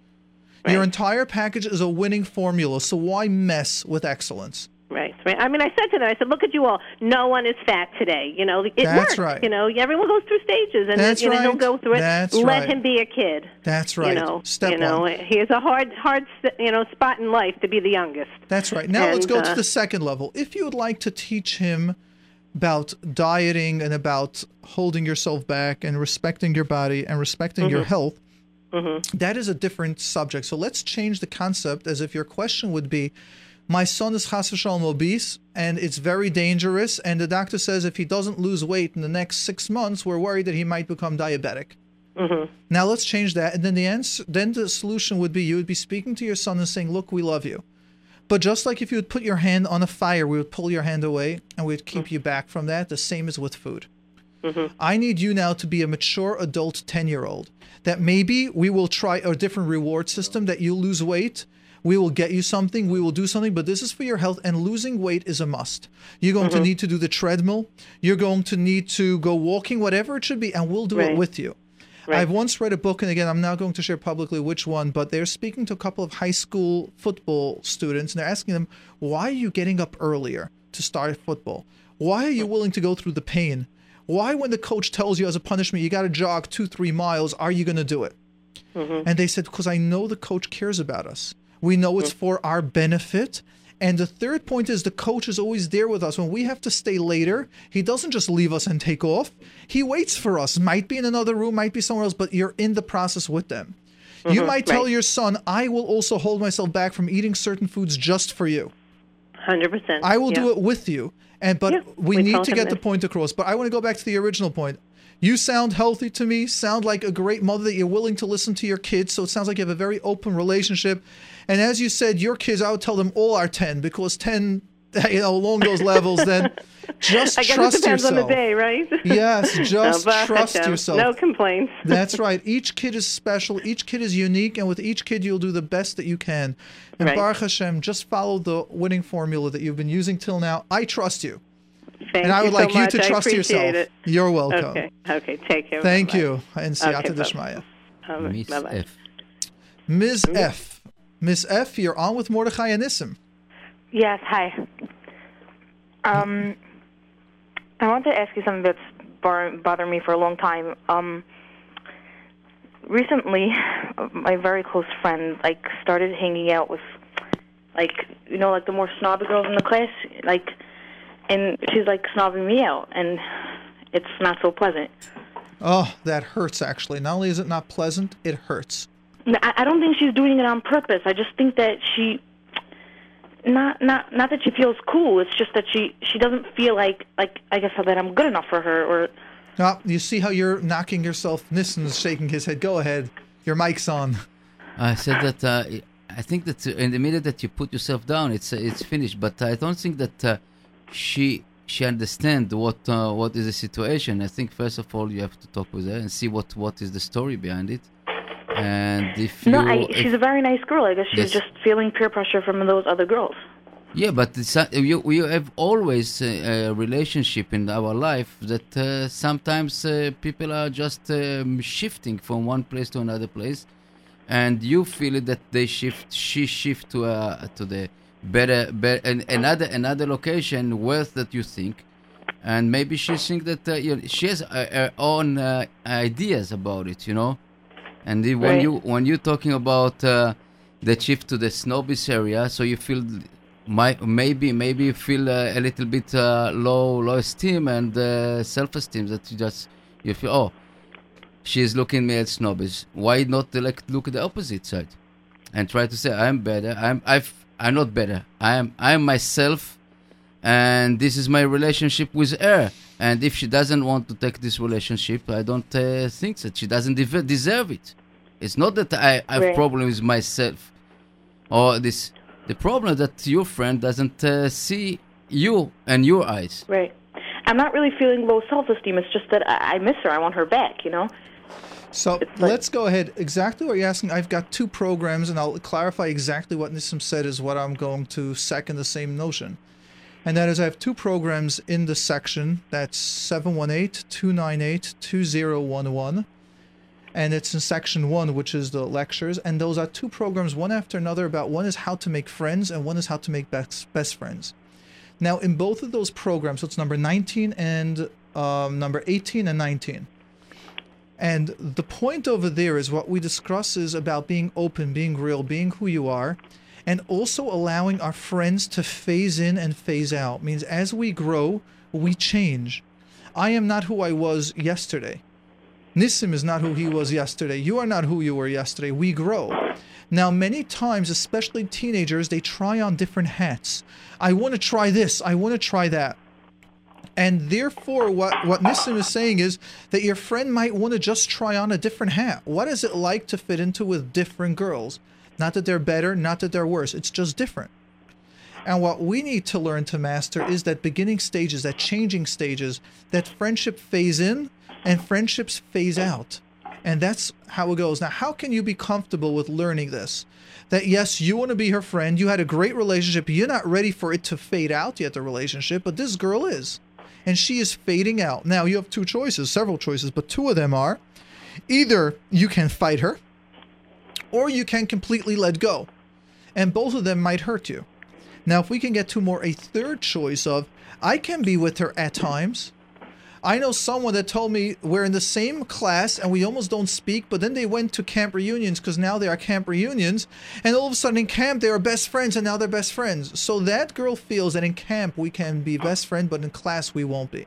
your entire package is a winning formula. So why mess with excellence? Right, right. I mean, I said to them, I said, "Look at you all. No one is fat today. You know, it That's works. right. You know, everyone goes through stages, and That's you know, he'll right. go through it. That's Let right. him be a kid. That's right. You know, Step you know, he has a hard, hard, you know, spot in life to be the youngest. That's right. Now let's go uh, to the second level. If you would like to teach him about dieting and about holding yourself back and respecting your body and respecting Mm-hmm. your health, that is a different subject. So let's change the concept as if your question would be my son is chas v'shalom obese and it's very dangerous and the doctor says if he doesn't lose weight in the next six months we're worried that he might become diabetic mm-hmm. now let's change that and then the answer then the solution would be you would be speaking to your son and saying look we love you but just like if you would put your hand on a fire, we would pull your hand away and we'd keep you back from that. The same is with food. Mm-hmm. I need you now to be a mature adult 10 year old. That maybe we will try a different reward system, that you lose weight. We will get you something, we will do something, but this is for your health, and losing weight is a must. You're going to mm-hmm. need to do the treadmill, you're going to need to go walking, whatever it should be, and we'll do it with you. I've once read a book, and again, I'm not going to share publicly which one, but they're speaking to a couple of high school football students, and they're asking them, why are you getting up earlier to start football? Why are you willing to go through the pain? Why, when the coach tells you as a punishment, you got to jog two, three miles, are you going to do it? Mm-hmm. And they said, because I know the coach cares about us. We know it's mm. for our benefit. And the third point is the coach is always there with us. When we have to stay later, he doesn't just leave us and take off. He waits for us. Might be in another room, might be somewhere else, but you're in the process with them. You mm-hmm. might tell right. your son, I will also hold myself back from eating certain foods just for you. Hundred percent. I will do it with you. And but Yeah, we, we need to get the point across. But I want to go back to the original point. You sound healthy to me. Sound like a great mother that you're willing to listen to your kids. So it sounds like you have a very open relationship. And as you said, your kids, I would tell them all are ten because ten, you know, along those levels. Then just I guess trust it depends yourself. on the day, right? Yes, just Baruch trust Hashem. yourself. No complaints. That's right. Each kid is special. Each kid is unique, and with each kid, you'll do the best that you can. And Right. Baruch Hashem, just follow the winning formula that you've been using till now. I trust you, Thank and I you would so like you much. to I trust appreciate yourself. It. You're welcome. Okay. Okay. Take care. Thank Bye-bye. you, and Siyata Okay, bye-bye. Dishmaya. Um, Miss bye-bye. F. Ms. F. Ms. F, you're on with Mordechai and Nissim. Yes, hi. Um, I want to ask you something that's bar- bothered me for a long time. Um, recently, my very close friend like started hanging out with, like you know, like the more snobby girls in the class, like, and she's like snobbing me out, and it's not so pleasant. Oh, that hurts, actually. Not only is it not pleasant, it hurts. No, I, I don't think she's doing it on purpose. I just think that she not not not that she feels cool. It's just that she she doesn't feel like like I guess that I'm good enough for her or Oh, you see how you're knocking yourself? Nissim's shaking his head. Go ahead. Your mic's on. I said that uh, I think that in the minute that you put yourself down, it's uh, it's finished. But I don't think that uh, she she understand what uh, what is the situation. I think first of all you have to talk with her and see what what is the story behind it. And if no. I, if- she's a very nice girl. I guess she's Yes. just feeling peer pressure from those other girls. Yeah, but it's, uh, you, we have always uh, a relationship in our life that uh, sometimes uh, people are just um, shifting from one place to another place, and you feel that they shift, she shift to uh, to the better, better an, another another location worth that you think, and maybe she think that uh, you know, she has uh, her own uh, ideas about it, you know, and when Right. you when you're talking about uh, the shift to the Snobis area, so you feel my, maybe maybe you feel uh, a little bit uh, low low esteem and uh, self esteem that you just you feel oh she's looking me at snobbish. Why not like look at the opposite side and try to say I'm better. I'm I've I'm not better. I am I am myself and this is my relationship with her and if she doesn't want to take this relationship I don't uh, think that she doesn't de- deserve it it's not that I, I have Right. problem with myself or this the problem that your friend doesn't uh, see you and your eyes Right. I'm not really feeling low self-esteem. It's just that I, I miss her. I want her back. You know. So like- let's go ahead. Exactly what you're asking. I've got two programs, and I'll clarify exactly what Nissim said is what I'm going to second the same notion. And that is, I have two programs in the section. That's 718 298 2011. And it's in section one, which is the lectures. And those are two programs, one after another, about one is how to make friends, and one is how to make best, best friends. Now, in both of those programs, so it's number 19 and um, number 18 and 19. And the point over there is what we discuss is about being open, being real, being who you are, and also allowing our friends to phase in and phase out. Means as we grow, we change. I am not who I was yesterday. Nissim is not who he was yesterday. You are not who you were yesterday. We grow. Now, many times, especially teenagers, they try on different hats. I want to try this. I want to try that. And therefore, what, what Nissim is saying is that your friend might want to just try on a different hat. What is it like to fit into with different girls? Not that they're better, not that they're worse. It's just different. And what we need to learn to master is that beginning stages, that changing stages, that friendship phase in and friendships phase out. And that's how it goes. Now, how can you be comfortable with learning this? That yes, you want to be her friend, you had a great relationship, you're not ready for it to fade out yet, the relationship, but this girl is. And she is fading out. Now, you have two choices, several choices, but two of them are either you can fight her or you can completely let go. And both of them might hurt you. Now, if we can get to more a third choice of, I can be with her at times. I know someone that told me we're in the same class and we almost don't speak, but then they went to camp reunions because now they are camp reunions. And all of a sudden in camp they are best friends and now they're best friends. So that girl feels that in camp we can be best friend, but in class we won't be.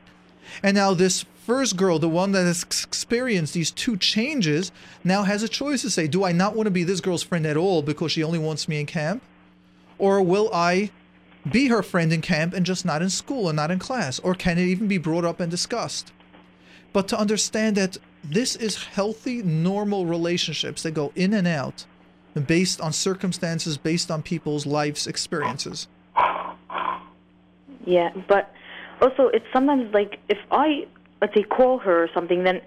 And now this first girl, the one that has experienced these two changes, now has a choice to say, do I not want to be this girl's friend at all because she only wants me in camp? Or will I be her friend in camp and just not in school and not in class? Or can it even be brought up and discussed? But to understand that this is healthy, normal relationships that go in and out based on circumstances, based on people's life's experiences. Yeah, but also it's sometimes like if I let's say call her or something, then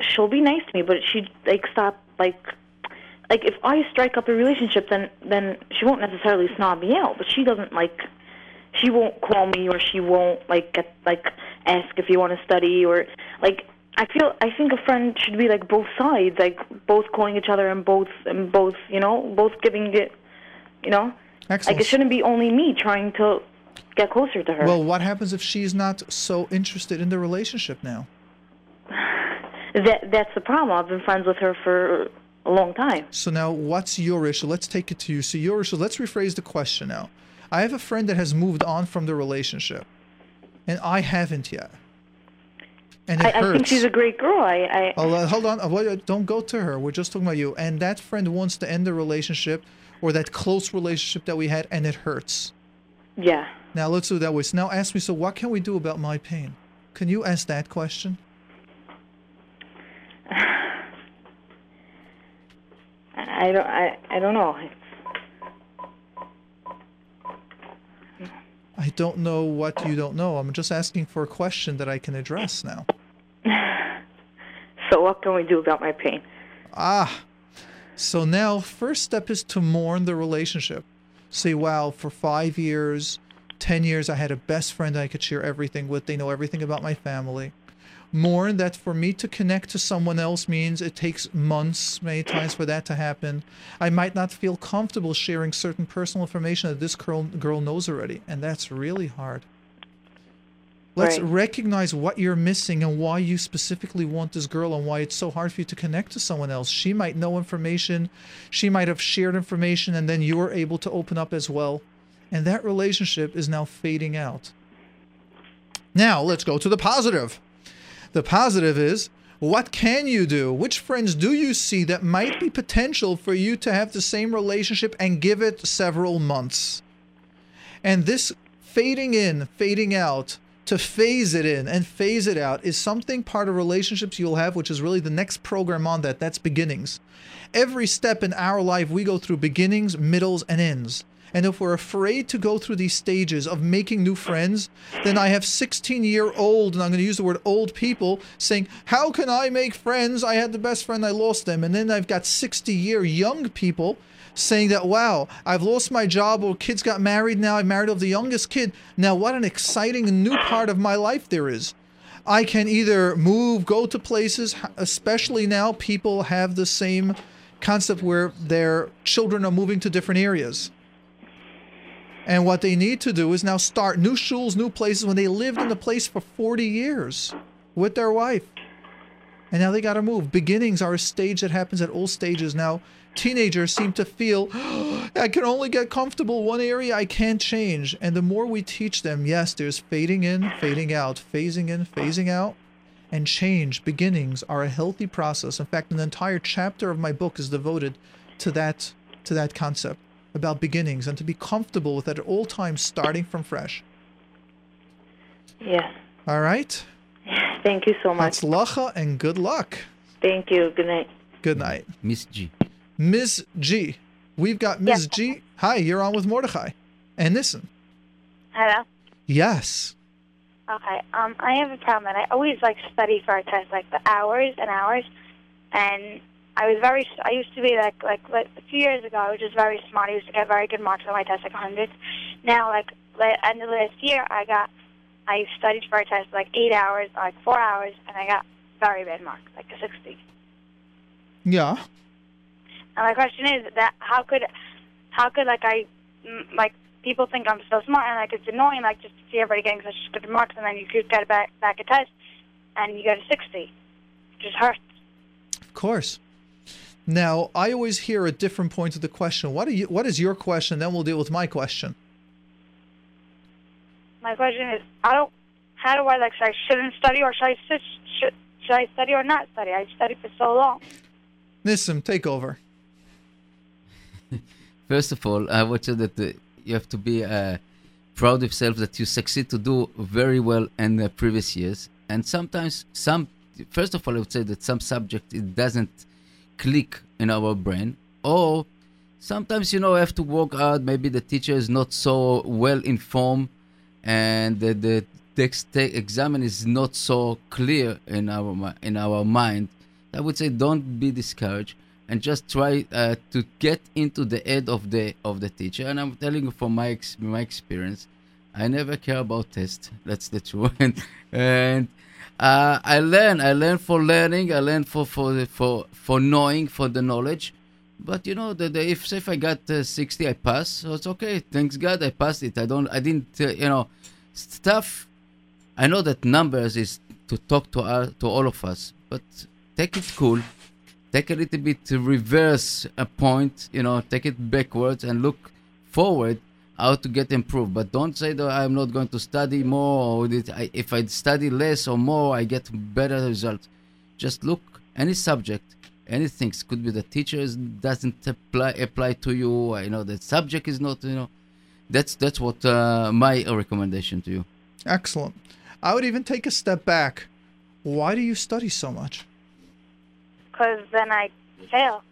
she'll be nice to me, but she like stop like like if I strike up a relationship, then then she won't necessarily snob me out, but she doesn't like she won't call me or she won't like get like ask if you want to study or like I feel I think a friend should be like both sides, like both calling each other and both and both you know both giving it, you know, Excellent. like it shouldn't be only me trying to get closer to her. Well, what happens if she's not so interested in the relationship now? That that's the problem. I've been friends with her for a long time. So now, what's your issue? Let's take it to you. So your issue. Let's rephrase the question now. I have a friend that has moved on from the relationship, and I haven't yet. And it I, I think she's a great girl. I, I Oh, uh, hold on. Uh, wait, Don't go to her. We're just talking about you. And that friend wants to end the relationship or that close relationship that we had, and it hurts. yeah. Now let's do it that way. So now ask me. So what can we do about my pain? Can you ask that question? I don't I, I don't know. I don't know what you don't know. I'm just asking for a question that I can address now. So what can we do about my pain? Ah. So now, first step is to mourn the relationship. say, wow, for five years, 10 years, I had a best friend I could share everything with. They know everything about my family. Mourn that for me to connect to someone else means it takes months, many times, for that to happen. I might not feel comfortable sharing certain personal information that this girl, girl knows already, and that's really hard. Let's Right. recognize what you're missing and why you specifically want this girl and why it's so hard for you to connect to someone else. She might know information, she might have shared information, and then you're able to open up as well. And that relationship is now fading out. Now, let's go to the positive. The positive is what can you do? Which friends do you see that might be potential for you to have the same relationship and give it several months? And this fading in, fading out, to phase it in and phase it out is something part of relationships you'll have, which is really the next program on that. That's beginnings. Every step in our life, we go through beginnings, middles, and ends. And if we're afraid to go through these stages of making new friends, then I have 16 year old, and I'm going to use the word old people, saying, How can I make friends? I had the best friend, I lost them. And then I've got 60 year young people saying that, Wow, I've lost my job, or kids got married now, I've married off the youngest kid. Now, what an exciting new part of my life there is. I can either move, go to places, especially now people have the same concept where their children are moving to different areas. And what they need to do is now start new schools, new places when they lived in the place for 40 years with their wife. And now they got to move. Beginnings are a stage that happens at all stages. Now, teenagers seem to feel, I can only get comfortable one area, I can't change. And the more we teach them, yes, there's fading in, fading out, phasing in, phasing out, and change. Beginnings are a healthy process. In fact, an entire chapter of my book is devoted to that to that concept about beginnings and to be comfortable with that at all times, starting from fresh. Yeah. All right? Thank you so much. Hatzlacha and good luck. Thank you. Good night. Good night. Miss G. Miss G. We've got Ms. G. Hi, you're on with Mordechai. And listen. Hello. Yes. Okay. Um, I have a problem that I always like study for a test, like the hours and hours, and I was very. I used to be like like like a few years ago. I was just very smart. I used to get very good marks on my test, like hundreds. Now, like end of last year, I got. I studied for a test like eight hours, like four hours, and I got very bad marks, like a sixty. Yeah. And my question is that how could, how could like I, like people think I'm so smart and like it's annoying like just to see everybody getting such good marks and then you could get back back a test and you get a sixty. It just hurts. Of course. Now, I always hear a different point of the question. What are you what is your question? Then we'll deal with my question. My question is, I don't. How do I like? Should I shouldn't study or should I should, should should I study or not study? I studied for so long. Nissim, take over. First of all, I would say that uh, you have to be uh, proud of yourself that you succeed to do very well in the previous years. And sometimes, some first of all, I would say that some subject it doesn't click in our brain, or sometimes you know have to work out. Maybe the teacher is not so well informed, and the, the text exam is not so clear in our in our mind. I would say don't be discouraged and just try uh, to get into the head of the of the teacher. And I'm telling you from my ex- my experience, I never care about tests That's the truth. and and uh, I learn. I learn for learning. I learn for for for for knowing for the knowledge. But you know, the if if I got uh, 60, I pass. So it's okay. Thanks God, I passed it. I don't. I didn't. Uh, you know, stuff. I know that numbers is to talk to our, to all of us, but take it cool take a little bit to reverse a point, you know, take it backwards and look forward how to get improved. But don't say that I'm not going to study more or that I, if I study less or more, I get better results. Just look any subject, anything. Could be the teachers doesn't apply apply to you. I know the subject is not, you know. That's that's what uh, my recommendation to you. Excellent. I would even take a step back. Why do you study so much? Because then I fail.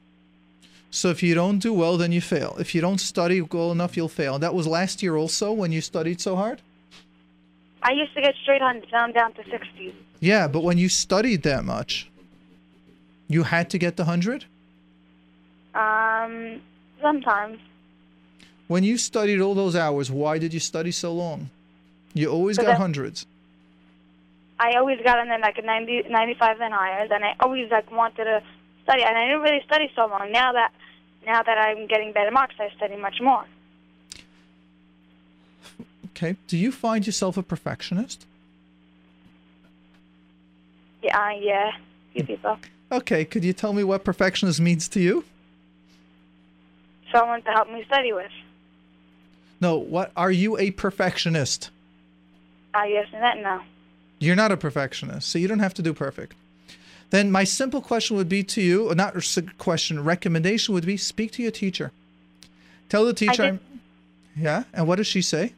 So if you don't do well, then you fail. If you don't study well enough, you'll fail. That was last year also when you studied so hard? I used to get straight hundreds. Now I'm down to sixties. Yeah, but when you studied that much, you had to get the 100? Um, sometimes. When you studied all those hours, why did you study so long? You always got hundreds. I always got in there like a 90, 95 and higher. Then I always like wanted to study, and I didn't really study so long. Now that now that I'm getting better marks, I study much more. Okay. Do you find yourself a perfectionist? Yeah, uh, yeah, few people. Okay. Could you tell me what perfectionist means to you? Someone to help me study with. No. What are you a perfectionist? Ah, yes, and that no. You're not a perfectionist, so you don't have to do perfect. Then my simple question would be to you, or not question, recommendation would be speak to your teacher. Tell the teacher, did- yeah, and what does she say?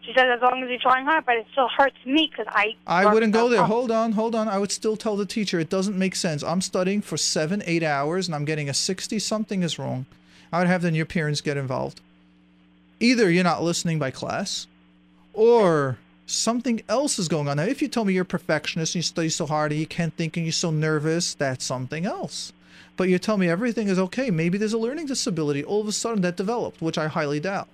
She says as long as you're trying hard, but it still hurts me because I. I wouldn't go there. Hold on, hold on. I would still tell the teacher it doesn't make sense. I'm studying for seven, eight hours, and I'm getting a 60. Something is wrong. I would have then your parents get involved. Either you're not listening by class, or something else is going on. Now, if you tell me you're a perfectionist and you study so hard and you can't think and you're so nervous, that's something else. But you tell me everything is okay. Maybe there's a learning disability all of a sudden that developed, which I highly doubt.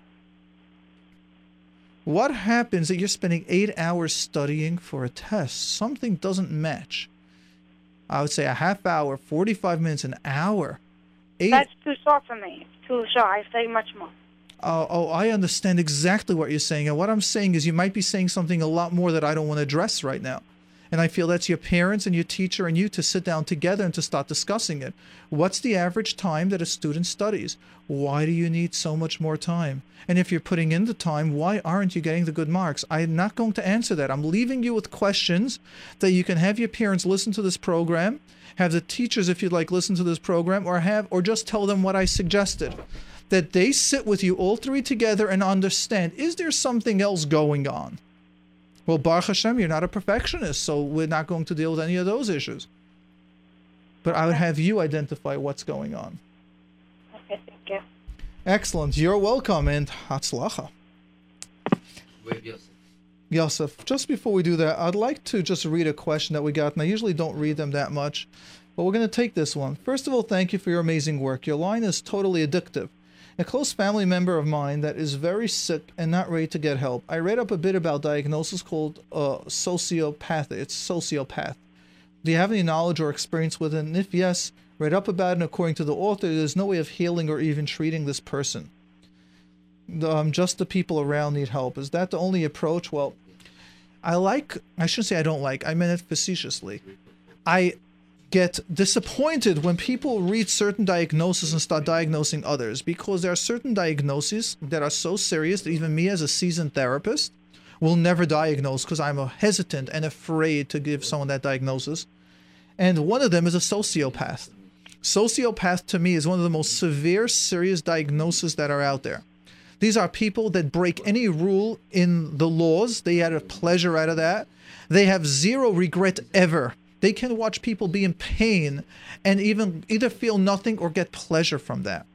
What happens that you're spending eight hours studying for a test? Something doesn't match. I would say a half hour, 45 minutes, an hour. Eight. That's too short for me. Too short. I study much more. Oh, oh, I understand exactly what you're saying. And what I'm saying is you might be saying something a lot more that I don't want to address right now. And I feel that's your parents and your teacher and you to sit down together and to start discussing it. What's the average time that a student studies? Why do you need so much more time? And if you're putting in the time, why aren't you getting the good marks? I'm not going to answer that. I'm leaving you with questions that you can have your parents listen to this program, have the teachers, if you'd like, listen to this program, or have or just tell them what I suggested that they sit with you all three together and understand is there something else going on? Well, Baruch Hashem, you're not a perfectionist, so we're not going to deal with any of those issues. But I would have you identify what's going on. Okay, thank you. Excellent. You're welcome and Hatzlacha. Yosef, Yosef, just before we do that, I'd like to just read a question that we got, and I usually don't read them that much, but we're going to take this one. First of all, thank you for your amazing work. Your line is totally addictive. A close family member of mine that is very sick and not ready to get help. I read up a bit about diagnosis called uh, sociopath. It's sociopath. Do you have any knowledge or experience with it? And if yes, read up about it. And according to the author, there's no way of healing or even treating this person. Um, just the people around need help. Is that the only approach? Well, I like, I shouldn't say I don't like, I meant it facetiously. I get disappointed when people read certain diagnoses and start diagnosing others because there are certain diagnoses that are so serious that even me as a seasoned therapist will never diagnose because I'm a hesitant and afraid to give someone that diagnosis. And one of them is a sociopath. Sociopath to me is one of the most severe, serious diagnoses that are out there. These are people that break any rule in the laws. They had a pleasure out of that. They have zero regret ever. They can watch people be in pain and even either feel nothing or get pleasure from that.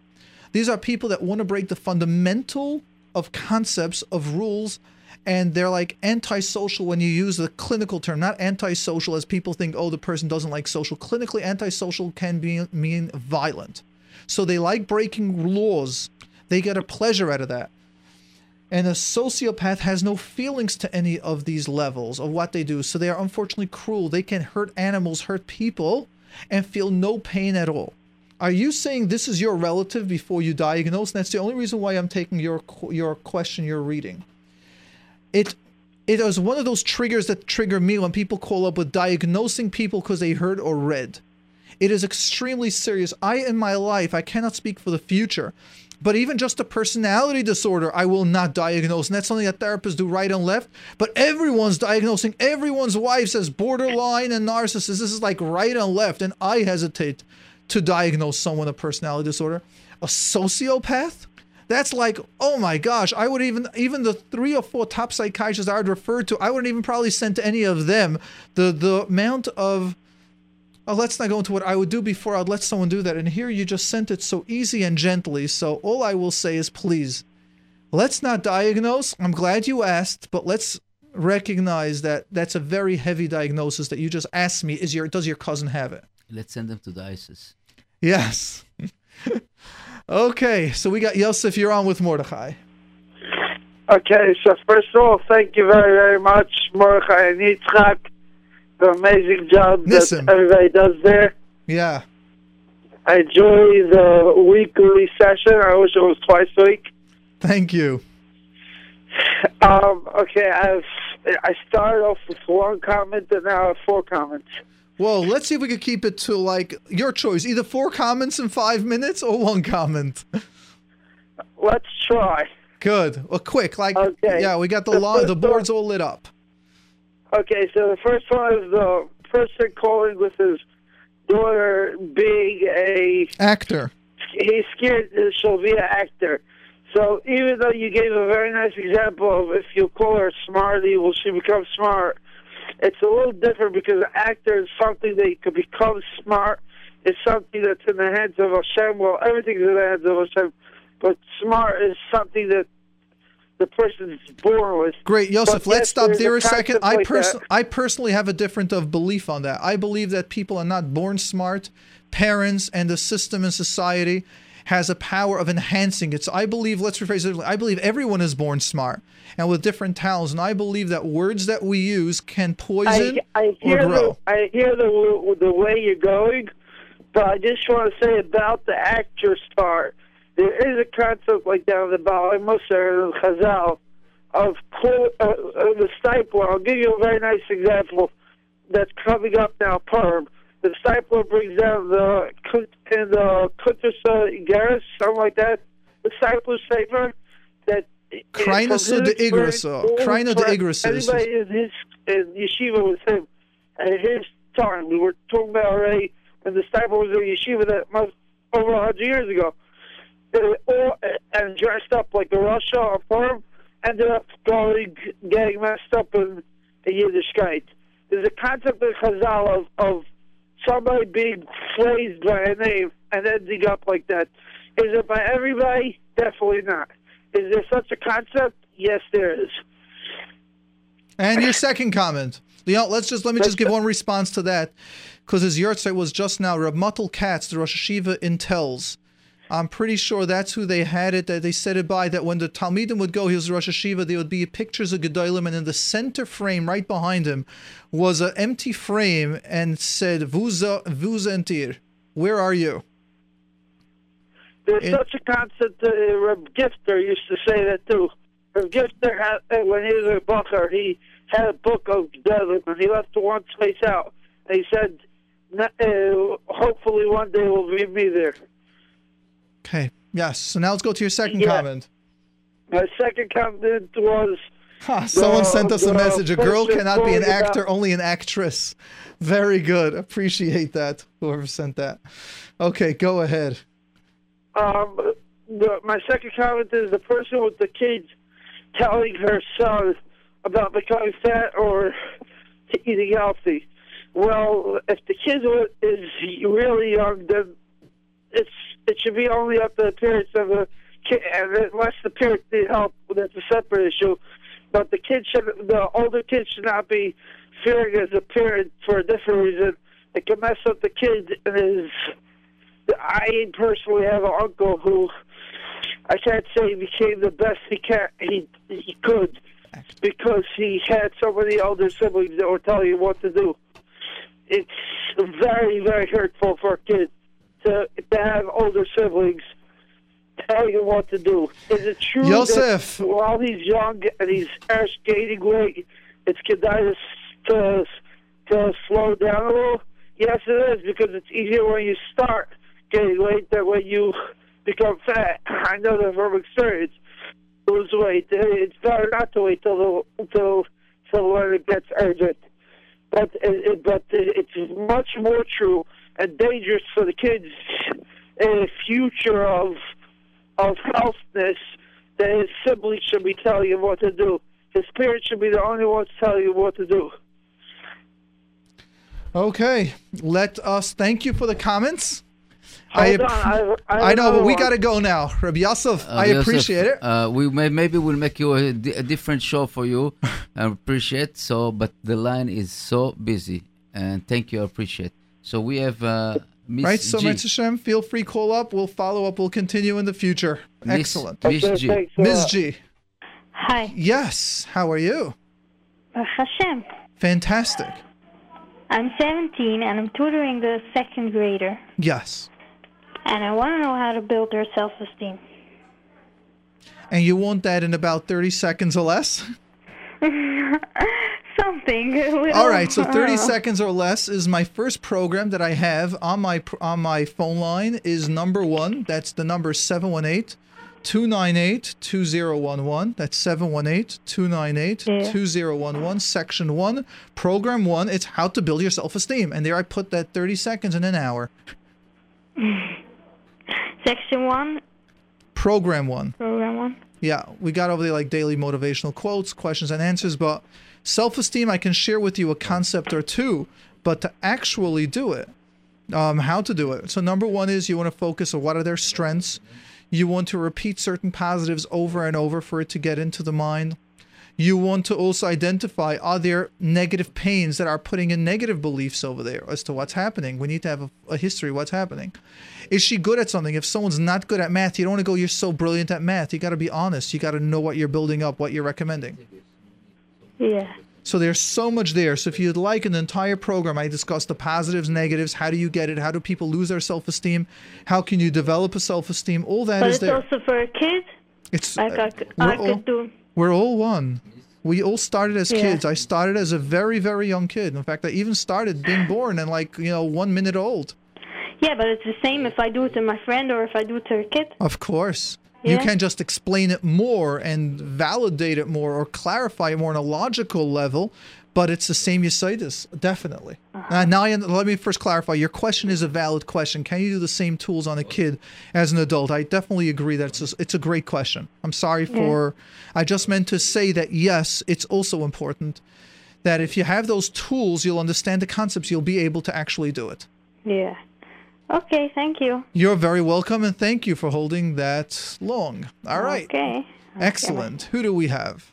These are people that want to break the fundamental of concepts of rules and they're like antisocial when you use the clinical term, not antisocial as people think, oh, the person doesn't like social. Clinically, antisocial can be mean violent. So they like breaking laws. They get a pleasure out of that. And a sociopath has no feelings to any of these levels of what they do. So they are unfortunately cruel. They can hurt animals, hurt people, and feel no pain at all. Are you saying this is your relative before you diagnose? And that's the only reason why I'm taking your your question you're reading. It it is one of those triggers that trigger me when people call up with diagnosing people because they heard or read. It is extremely serious. I in my life, I cannot speak for the future, but even just a personality disorder, I will not diagnose. And that's something that therapists do right and left. But everyone's diagnosing. Everyone's wife as borderline and narcissist. This is like right and left. And I hesitate to diagnose someone a personality disorder. A sociopath? That's like, oh my gosh, I would even even the three or four top psychiatrists I would refer to, I wouldn't even probably send to any of them. The the amount of Oh, let's not go into what I would do before I'd let someone do that. And here you just sent it so easy and gently. So all I will say is please, let's not diagnose. I'm glad you asked, but let's recognize that that's a very heavy diagnosis that you just asked me. Is your does your cousin have it? Let's send them to the ISIS. Yes. Okay, so we got Yosef. You're on with Mordechai. Okay, so first of all, thank you very, very much, Mordechai and Yitzchak. The amazing job Listen. that everybody does there. Yeah. I enjoy the weekly session. I wish it was twice a week. Thank you. Um, okay, I've I started off with one comment and now I have four comments. Well, let's see if we could keep it to like your choice, either four comments in five minutes or one comment. Let's try. Good. Well, quick, like Okay. yeah, we got the The lo- the boards all lit up. Okay, so the first one is the person calling with his daughter being a Actor. he's scared that she'll be an actor. So even though you gave a very nice example of if you call her smarty, will she become smart? It's a little different because an actor is something that you could become smart. It's something that's in the hands of Hashem. Well, everything's in the hands of Hashem, but smart is something that the person's born with. Great, Yosef. But let's yes, stop there a second. I like that. I personally have a different of belief on that. I believe that people are not born smart. Parents and the system and society has a power of enhancing it. So I believe, let's rephrase it. I believe everyone is born smart and with different talents, and I believe that words that we use can poison I, I or hear the, grow. I hear the the way you're going, but I just want to say about the actress part. There is a concept like in the Baal Musar and Chazal of clo- uh, uh, the Steipler. I'll give you a very nice example that's coming up now. Perm. The Steipler brings down the in the Kutus Garis, something like that. The Steipler statement that Kreinus from his de Igris, uh, de friends- Igris is- Anybody in his in yeshiva with him at his time. We were talking about already when the Steipler was in yeshiva that most over a hundred years ago. They all uh, and dressed up like a Russia or Purim, ended up going getting messed up in a Yiddishkeit. There's a concept in Chazal of, of somebody being phrased by a name and ending up like that. Is it by everybody? Definitely not. Is there such a concept? Yes, there is. And your second comment. Leon, let's just let me just give one response to that, because his yurtzeit was just now. Rab Mottel Katz, the Rosh Yeshiva in Telz. I'm pretty sure that's who they had it. That they said it by that when the Talmidim would go, he was Rosh Yeshiva. There would be pictures of Gedolim, and in the center frame, right behind him, was an empty frame and said "Vuza Vuza Entir." Where are you? There's such a concept. Uh, Reb Gifter used to say that too. Reb Gifter had, uh, when he was a Bucher, he had a book of Gedolim, and he left one space out. And he said, "N- uh, "Hopefully, one day will be me there." Okay. Yes. So now let's go to your second Yeah. comment. My second comment was. Ha, someone the- sent us a message. A girl cannot be an about- actor, only an actress. Very good. Appreciate that. Whoever sent that. Okay, go ahead. Um, the, my second comment is the person with the kids telling her son about becoming fat or to eating healthy. Well, if the kid is really young, then it's it should be only up to the parents of the kid, unless the parents need help, that's a separate issue. But the kid should, the older kid should not be fearing as a parent for a different reason. It can mess up the kid and his I personally have an uncle who I can't say he became the best he can he he could because he had so many older siblings that were telling him what to do. It's very very hurtful for a kid to to have older siblings tell you what to do. Is it true Yosef. that while he's young and he's gaining weight, it's kedai to to slow down a little? Yes, it is because it's easier when you start getting weight than when you become fat. I know that from experience. Lose weight. It's better not to wait till the, till till when it gets urgent. But it, it, but it's much more true and dangerous for the kids in the future of of healthness that his siblings should be telling him what to do. His parents should be the only ones telling him what to do. Okay, let us thank you for the comments. I, Hold on, appre- I have- I I know, but we got to go now. Rabbi Yosef, Uh, I Yosef, appreciate it. Uh, we may, maybe we'll make you a, di- a different show for you. I appreciate so, but the line is so busy. And thank you, I appreciate. So we have uh, Miss right? So, G. Mitzvah Shem, feel free, call up. We'll follow up. We'll continue in the future. Miss- Excellent. Miss Okay, G. thanks a Ms. lot. G. Hi. Yes. How are you? Baruch Hashem. Fantastic. I'm 17 and I'm tutoring the second grader, Yes. and I want to know how to build their self-esteem. And you want that in about 30 seconds or less? Something. All right, so 30 uh, seconds or less is my first program that I have on my on my phone line is number 1. That's the number 718 298 2011. That's 718 298 2011. Section 1, program 1, it's how to build your self-esteem. And there I put that 30 seconds in an hour. Section one, Program 1. program one. Yeah, we got over there like daily motivational quotes, questions and answers, but self esteem, I can share with you a concept or two, but to actually do it, um, how to do it. So, number one is you want to focus on what are their strengths. You want to repeat certain positives over and over for it to get into the mind. You want to also identify are there negative pains that are putting in negative beliefs over there as to what's happening. We need to have a, a history what's happening. Is she good at something? If someone's not good at math, you don't want to go, you're so brilliant at math. You got to be honest. You got to know what you're building up, what you're recommending. Yeah. So there's so much there. So if you'd like an entire program, I discuss the positives, negatives, how do you get it, how do people lose their self-esteem, how can you develop a self-esteem, all that but is it's there. also for a kid. It's Like I, uh, c- we're I all- could do. We're all one. We all started as Yeah. kids. I started as a very, very young kid. In fact, I even started being born and like, you know, one minute old. Yeah, but it's the same if I do it to my friend or if I do it to a kid. Of course. You can just explain it more and validate it more or clarify it more on a logical level, but it's the same Yesitis, definitely. Uh, now, I, let me first clarify. Your question is a valid question. Can you do the same tools on a kid as an adult? I definitely agree that it's a, it's a great question. I'm sorry Yeah. for. I just meant to say that yes, it's also important that if you have those tools, you'll understand the concepts. You'll be able to actually do it. Yeah. Okay, thank you. You're very welcome, and thank you for holding that long. All right. Okay. Excellent. Who do we have?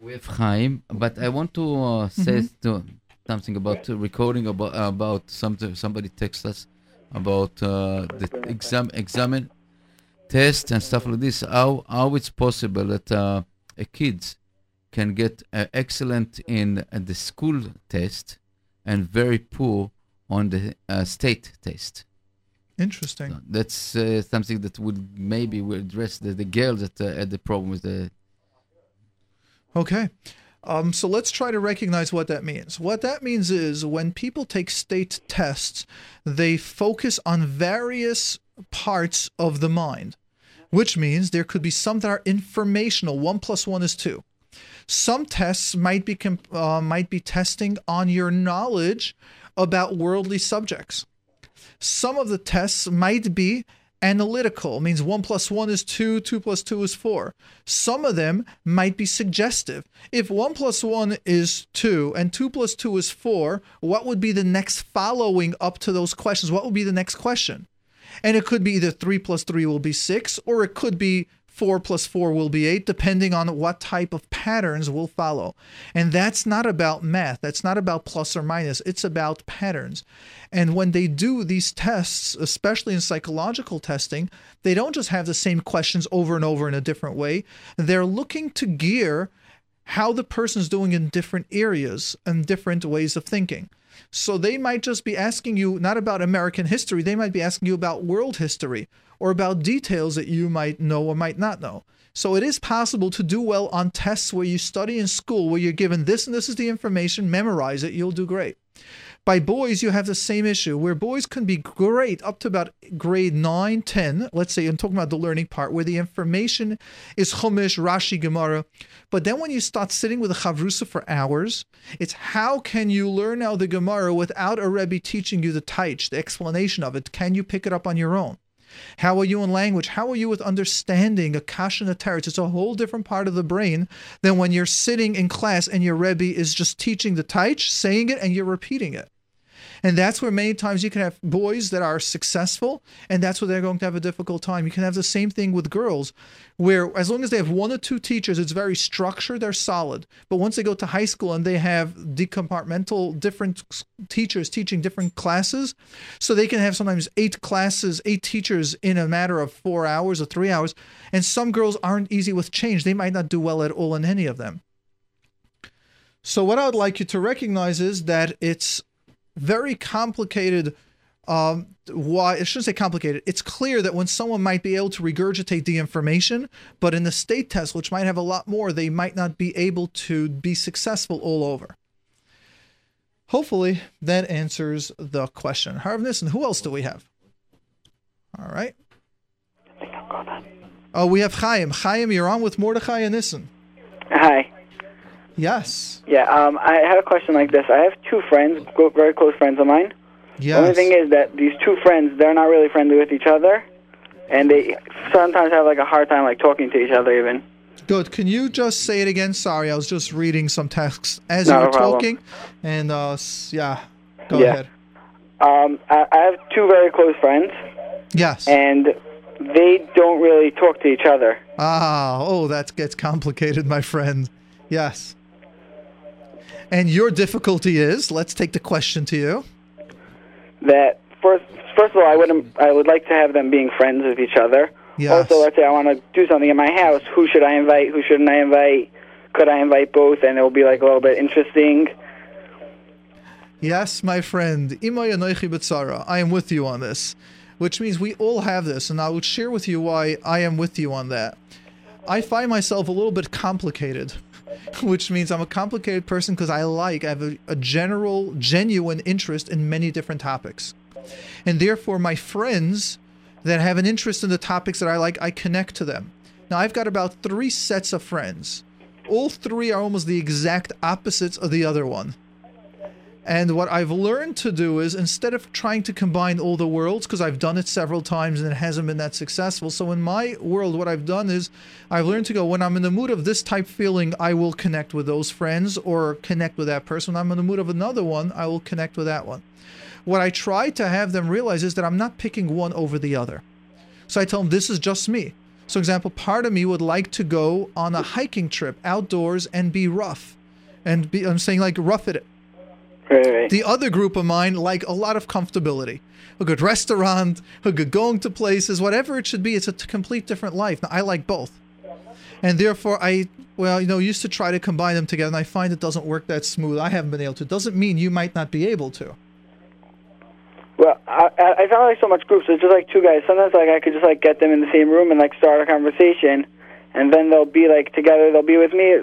We have Chaim, but I want to uh, say Mhm. to, something about uh, recording about about something somebody text us about uh, the exam examine test and stuff like this. How how it's possible that uh, a kids can get uh, excellent in uh, the school test and very poor on the uh, state test. Interesting. That's uh, something that would maybe will address the, the girls that uh, had the problem with the Okay. Um, so let's try to recognize what that means. What that means is when people take state tests, they focus on various parts of the mind, which means there could be some that are informational. One plus one is two. Some tests might be comp- uh, might be testing on your knowledge about worldly subjects. Some of the tests might be analytical, means one plus one is two, two plus two is four. Some of them might be suggestive. If one plus one is two and two plus two is four, what would be the next following up to those questions? What would be the next question? And it could be either three plus three will be six, or it could be four plus four will be eight, depending on what type of patterns will follow. And that's not about math. That's not about plus or minus. It's about patterns. And when they do these tests, especially in psychological testing, they don't just have the same questions over and over in a different way. They're looking to gear how the person's doing in different areas and different ways of thinking. So they might just be asking you not about American history, they might be asking you about world history or about details that you might know or might not know. So it is possible to do well on tests where you study in school, where you're given this and this is the information, memorize it, you'll do great. By boys, you have the same issue where boys can be great up to about grade 9, 10. Let's say I'm talking about the learning part where the information is Chumash, Rashi, Gemara. But then when you start sitting with a Chavrusa for hours, it's how can you learn now the Gemara without a Rebbe teaching you the Taich, the explanation of it? Can you pick it up on your own? How are you in language? How are you with understanding a kasha and a teretz? It's a whole different part of the brain than when you're sitting in class and your Rebbe is just teaching the taich, saying it, and you're repeating it. And that's where many times you can have boys that are successful, and that's where they're going to have a difficult time. You can have the same thing with girls, where as long as they have one or two teachers, it's very structured, they're solid. But once they go to high school and they have decompartmental, different teachers teaching different classes, so they can have sometimes eight classes, eight teachers in a matter of four hours or three hours. And some girls aren't easy with change, they might not do well at all in any of them. So, what I would like you to recognize is that it's very complicated. Um, why I shouldn't say complicated. It's clear that when someone might be able to regurgitate the information, but in the state test, which might have a lot more, they might not be able to be successful all over. Hopefully, that answers the question. Harv Nissim, who else do we have? All right. Oh, we have Chaim. Chaim, you're on with Mordechai and Nissim. Hi. Yes. Yeah, um, I had a question like this. I have two friends, very close friends of mine. The only thing is that these two friends, they're not really friendly with each other, and they sometimes have like a hard time like talking to each other even. Good. Can you just say it again? Sorry, I was just reading some text as Not you were problem. talking. And uh, yeah, go Yeah. ahead. Um, I, I have two very close friends, Yes. and they don't really talk to each other. Ah, oh, that gets complicated, my friend. Yes. And your difficulty is, let's take the question to you. That first, first of all, I would I would like to have them being friends with each other. Yes. Also, let's say I want to do something in my house. Who should I invite? Who shouldn't I invite? Could I invite both? And it will be like a little bit interesting. Yes, my friend. I am with you on this, which means we all have this, and I would share with you why I am with you on that. I find myself a little bit complicated, which means I'm a complicated person because I like, I have a, a general, genuine interest in many different topics. And therefore, my friends that have an interest in the topics that I like, I connect to them. Now, I've got about three sets of friends. All three are almost the exact opposites of the other one. And what I've learned to do is instead of trying to combine all the worlds, because I've done it several times and it hasn't been that successful. So in my world, what I've done is I've learned to go when I'm in the mood of this type feeling, I will connect with those friends or connect with that person. When I'm in the mood of another one, I will connect with that one. What I try to have them realize is that I'm not picking one over the other. So I tell them this is just me. So, example, part of me would like to go on a hiking trip outdoors and be rough, and be I'm saying like rough it. The other group of mine like a lot of comfortability, a good restaurant, a good going to places, whatever it should be. It's a complete different life. Now, I like both, and therefore I well you know used to try to combine them together, and I find it doesn't work that smooth. I haven't been able to. It Doesn't mean you might not be able to. Well, I, I found like so much groups. It's just like two guys. Sometimes like I could just like get them in the same room and like start a conversation, and then they'll be like together. They'll be with me.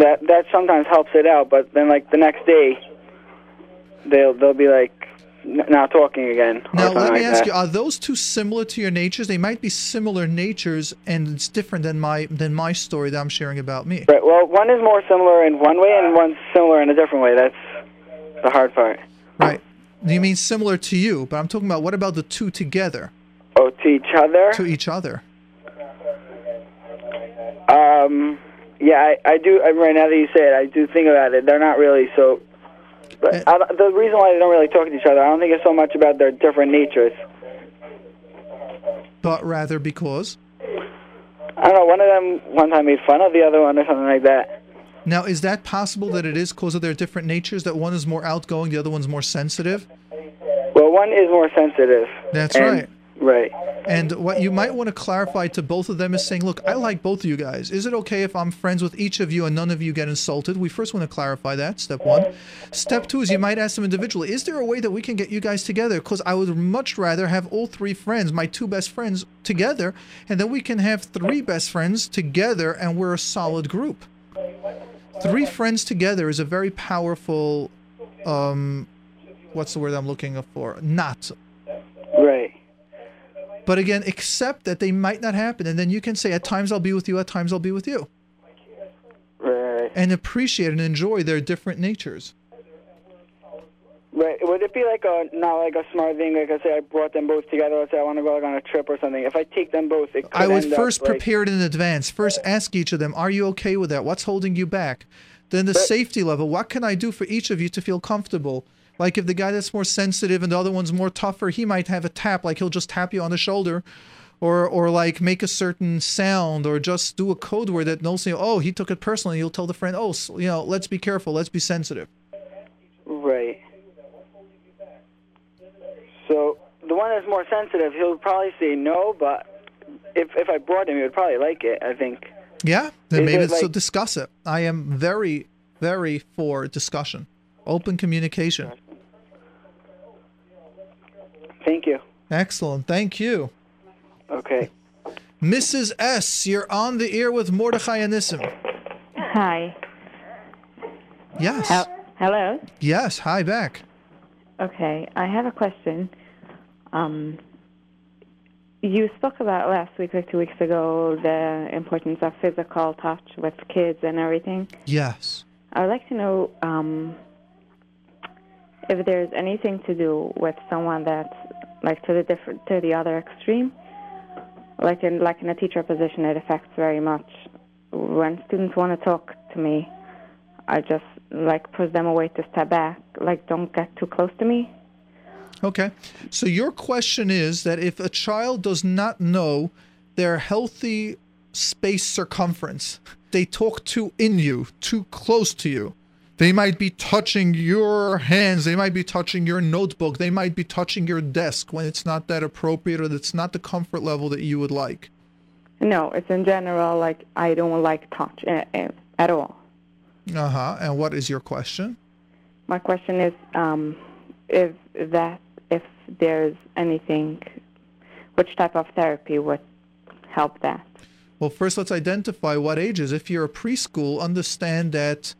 That that sometimes helps it out. But then like the next day, they'll they'll be like n- not talking again. Now, let me like ask that. you: Are those two similar to your natures? They might be similar natures, and it's different than my than my story that I'm sharing about me. Right. Well, one is more similar in one way, and one's similar in a different way. That's the hard part. Right. You mean similar to you? But I'm talking about what about the two together? Oh, to each other. To each other. Um. Yeah, I, I do. I, right now that you say it, I do think about it. They're not really so. But I, the reason why they don't really talk to each other, I don't think it's so much about their different natures. But rather because. I don't know. One of them one time made fun of the other one or something like that. Now, is that possible that it is because of their different natures? That one is more outgoing, the other one's more sensitive. Well, one is more sensitive. That's and- right. Right. And what you might want to clarify to both of them is saying, look, I like both of you guys. Is it okay if I'm friends with each of you and none of you get insulted? We first want to clarify that, step one. Step two is you might ask them individually, is there a way that we can get you guys together? Because I would much rather have all three friends, my two best friends, together, and then we can have three best friends together and we're a solid group. Three friends together is a very powerful, um, what's the word I'm looking for? Not Right. But again, accept that they might not happen. And then you can say, at times I'll be with you, at times I'll be with you. Right. And appreciate and enjoy their different natures. Right. Would it be like a not like a smart thing? Like I say, I brought them both together. Let's say I want to go like on a trip or something. If I take them both, it could I would end up, first like- prepare it in advance. First, ask each of them, are you okay with that? What's holding you back? Then the safety level, what can I do for each of you to feel comfortable? Like if the guy that's more sensitive and the other one's more tougher, he might have a tap, like he'll just tap you on the shoulder, or or like make a certain sound, or just do a code word that knows you. Oh, he took it personally. You'll tell the friend, oh, so, you know, let's be careful, let's be sensitive. Right. So the one that's more sensitive, he'll probably say no, but if if I brought him, he would probably like it. I think. Yeah, then Is maybe it so discuss it. I am very, very for discussion, open communication. Thank you. Excellent, thank you. Okay. Mrs. S, you're on the air with Mordechai and Nissim. Hi. Yes. Hel- hello. Yes, hi back. Okay, I have a question. Um, you spoke about last week or two weeks ago the importance of physical touch with kids and everything. Yes. I would like to know um, if there's anything to do with someone that's like to the different to the other extreme. Like in like in a teacher position, it affects very much. When students want to talk to me, I just like push them away to step back. Like don't get too close to me. Okay. So your question is that if a child does not know their healthy space circumference, they talk too in you, too close to you. They might be touching your hands, they might be touching your notebook, they might be touching your desk when it's not that appropriate or that's not the comfort level that you would like. No, it's in general like I don't like touch uh, uh, at all. Uh-huh. And what is your question? My question is um, if that if there's anything, which type of therapy would help that? Well, first let's identify what ages. If you're a preschool, understand that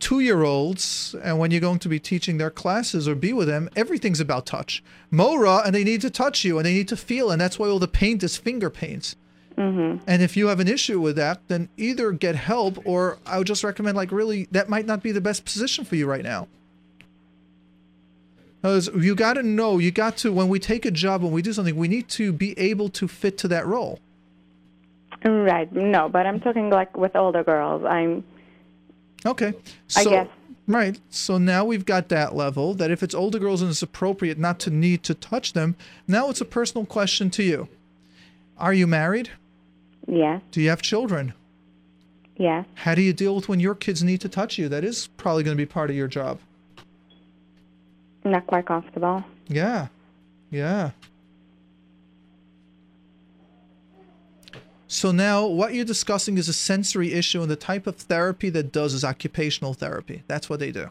two year olds, and when you're going to be teaching their classes or be with them, everything's about touch. Mora, and they need to touch you and they need to feel, and that's why all the paint is finger paints. Mm-hmm. And if you have an issue with that, then either get help or I would just recommend, like, really, that might not be the best position for you right now. Because you got to know, you got to, when we take a job, when we do something, we need to be able to fit to that role. Right. No, but I'm talking like with older girls. I'm. Okay. I So, guess. Right. So now we've got that level that if it's older girls and it's appropriate not to need to touch them, now it's a personal question to you. Are you married? Yes. Do you have children? Yes. How do you deal with when your kids need to touch you? That is probably going to be part of your job. Not quite comfortable. Yeah. Yeah. So now what you're discussing is a sensory issue and the type of therapy that does is occupational therapy. That's what they do.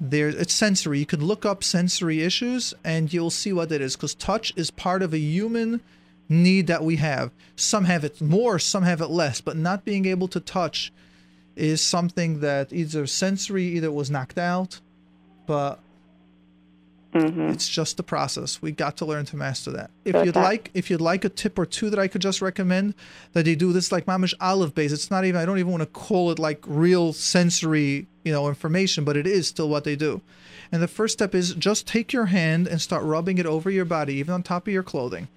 There it's sensory. You can look up sensory issues and you'll see what it is cuz touch is part of a human need that we have. Some have it more, some have it less, but not being able to touch is something that either sensory either was knocked out, but Mm-hmm. it's just the process. We got to learn to master that. If So you'd like, if you'd like a tip or two that I could just recommend, that they do this like mamish olive base. It's not even. I don't even want to call it like real sensory, you know, information, but it is still what they do. And the first step is just take your hand and start rubbing it over your body, even on top of your clothing.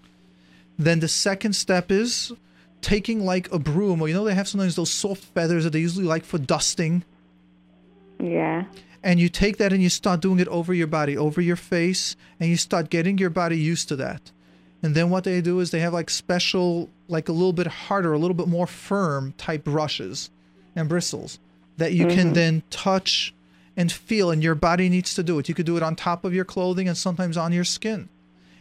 Then the second step is taking like a broom, or you know they have sometimes those soft feathers that they usually like for dusting Yeah. And you take that and you start doing it over your body, over your face, and you start getting your body used to that. And then what they do is they have like special, like a little bit harder, a little bit more firm type brushes and bristles that you can Mhm. then touch and feel, and your body needs to do it. You could do it on top of your clothing and sometimes on your skin.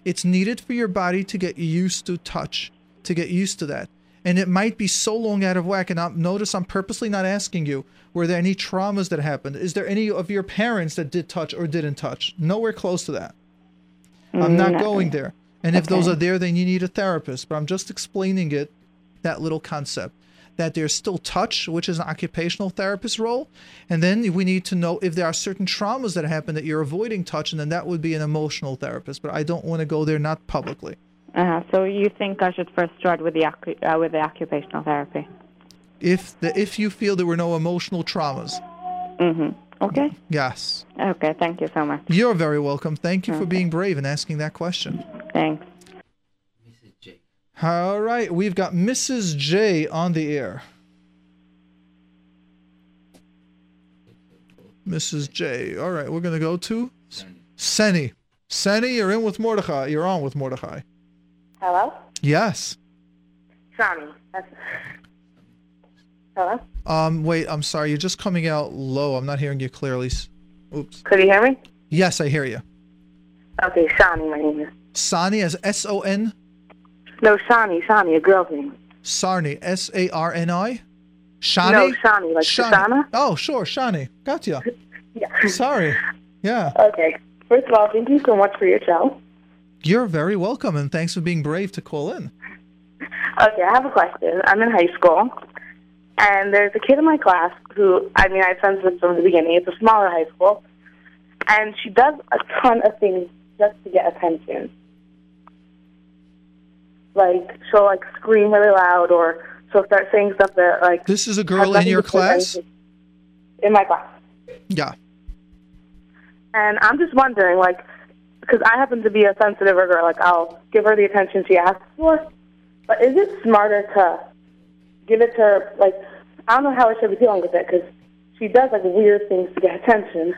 It's needed for your body to get used to touch, to get used to that. And it might be so long out of whack. And I'm, notice I'm purposely not asking you, were there any traumas that happened? Is there any of your parents that did touch or didn't touch? Nowhere close to that. I'm not Mm, going there. And if those are there, then you need a therapist. But I'm just explaining it, that little concept, that there's still touch, which is an occupational therapist role. And then we need to know if there are certain traumas that happen that you're avoiding touch, and then that would be an emotional therapist. But I don't want to go there, not publicly. Uh, so you think I should first start with the uh, with the occupational therapy? If the if you feel there were no emotional traumas, Mm-hmm. Okay. yes. Okay. Thank you so much. You're very welcome. Thank you for being brave and asking that question. Thanks. All right, we've got Mrs. J on the air. Mrs. J. All right, we're gonna go to Seni. Seni, you're in with Mordechai. You're on with Mordechai. Hello? Yes. That's... Hello? Um, wait, I'm sorry. You're just coming out low. I'm not hearing you clearly. Oops. Could you hear me? Yes, I hear you. Okay, Shani, my name is. Sani as S O N. No, Shani, Shani, a girl's name. Sarni, S A R N I. Shani. No, Shani, like Shani. Shoshana. Oh, sure, Shani. Gotcha. Yeah. Sorry. Yeah. Okay. First of all, thank you so much for your show. You're very welcome, and thanks for being brave to call in. Okay, I have a question. I'm in high school, and there's a kid in my class who, I mean, I've sensed this from the beginning. It's a smaller high school, and she does a ton of things just to get attention. Like, she'll, like, scream really loud, or she'll start saying stuff that, like... This is a girl in your to do with class? In my class. Yeah. And I'm just wondering, like, because I happen to be a sensitive girl, like, I'll give her the attention she asks for. But is it smarter to give it to her, like, I don't know how I should be dealing with it, because she does, like, weird things to get attention.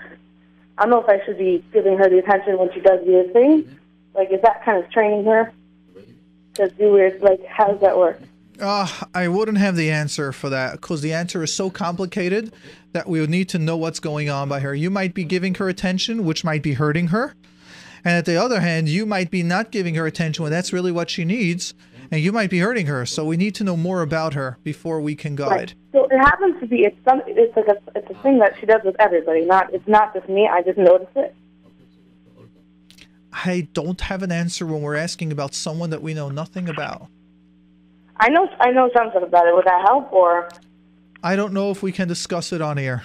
I don't know if I should be giving her the attention when she does weird things. Like, is that kind of training her to do weird, like, how does that work? Uh, I wouldn't have the answer for that because the answer is so complicated that we would need to know what's going on by her. You might be giving her attention, which might be hurting her. And at the other hand, you might be not giving her attention when that's really what she needs, and you might be hurting her. So we need to know more about her before we can guide. So it happens to be, it's some, it's like a, it's a thing that she does with everybody. Not, it's not just me. I just notice it. I don't have an answer when we're asking about someone that we know nothing about. I know, I know something about it. Would that help, or? I don't know if we can discuss it on air.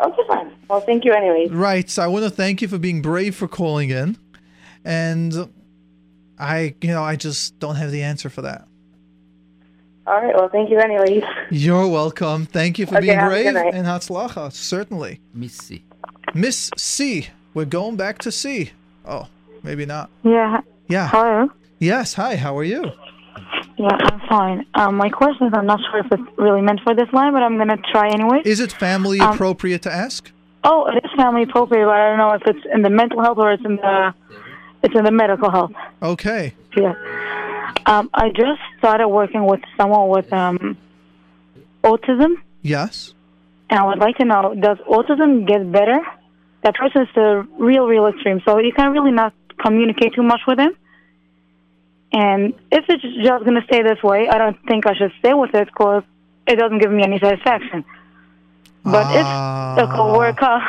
Okay, fine. Well, thank you anyways. Right. So I want to thank you for being brave for calling in. And I, you know, I just don't have the answer for that. All right. Well, thank you anyways. You're welcome. Thank you for Okay, being have a brave good night. and Hatzlacha. Certainly. Miss C. Miss C. We're going back to C. Oh, maybe not. Yeah. Yeah. Hello. Yes. Hi. How are you? Yeah, I'm fine. Um, my question is, I'm not sure if it's really meant for this line, but I'm gonna try anyway. Is it family Um, appropriate to ask? Oh, it is family appropriate, but I don't know if it's in the mental health or it's in the it's in the medical health. Okay. Yeah. Um, I just started working with someone with um, autism, Yes. and I would like to know: Does autism get better? That person is the real, real extreme, so you can really not communicate too much with him. And if it's just going to stay this way, I don't think I should stay with it because it doesn't give me any satisfaction. But Ah. if it could work out,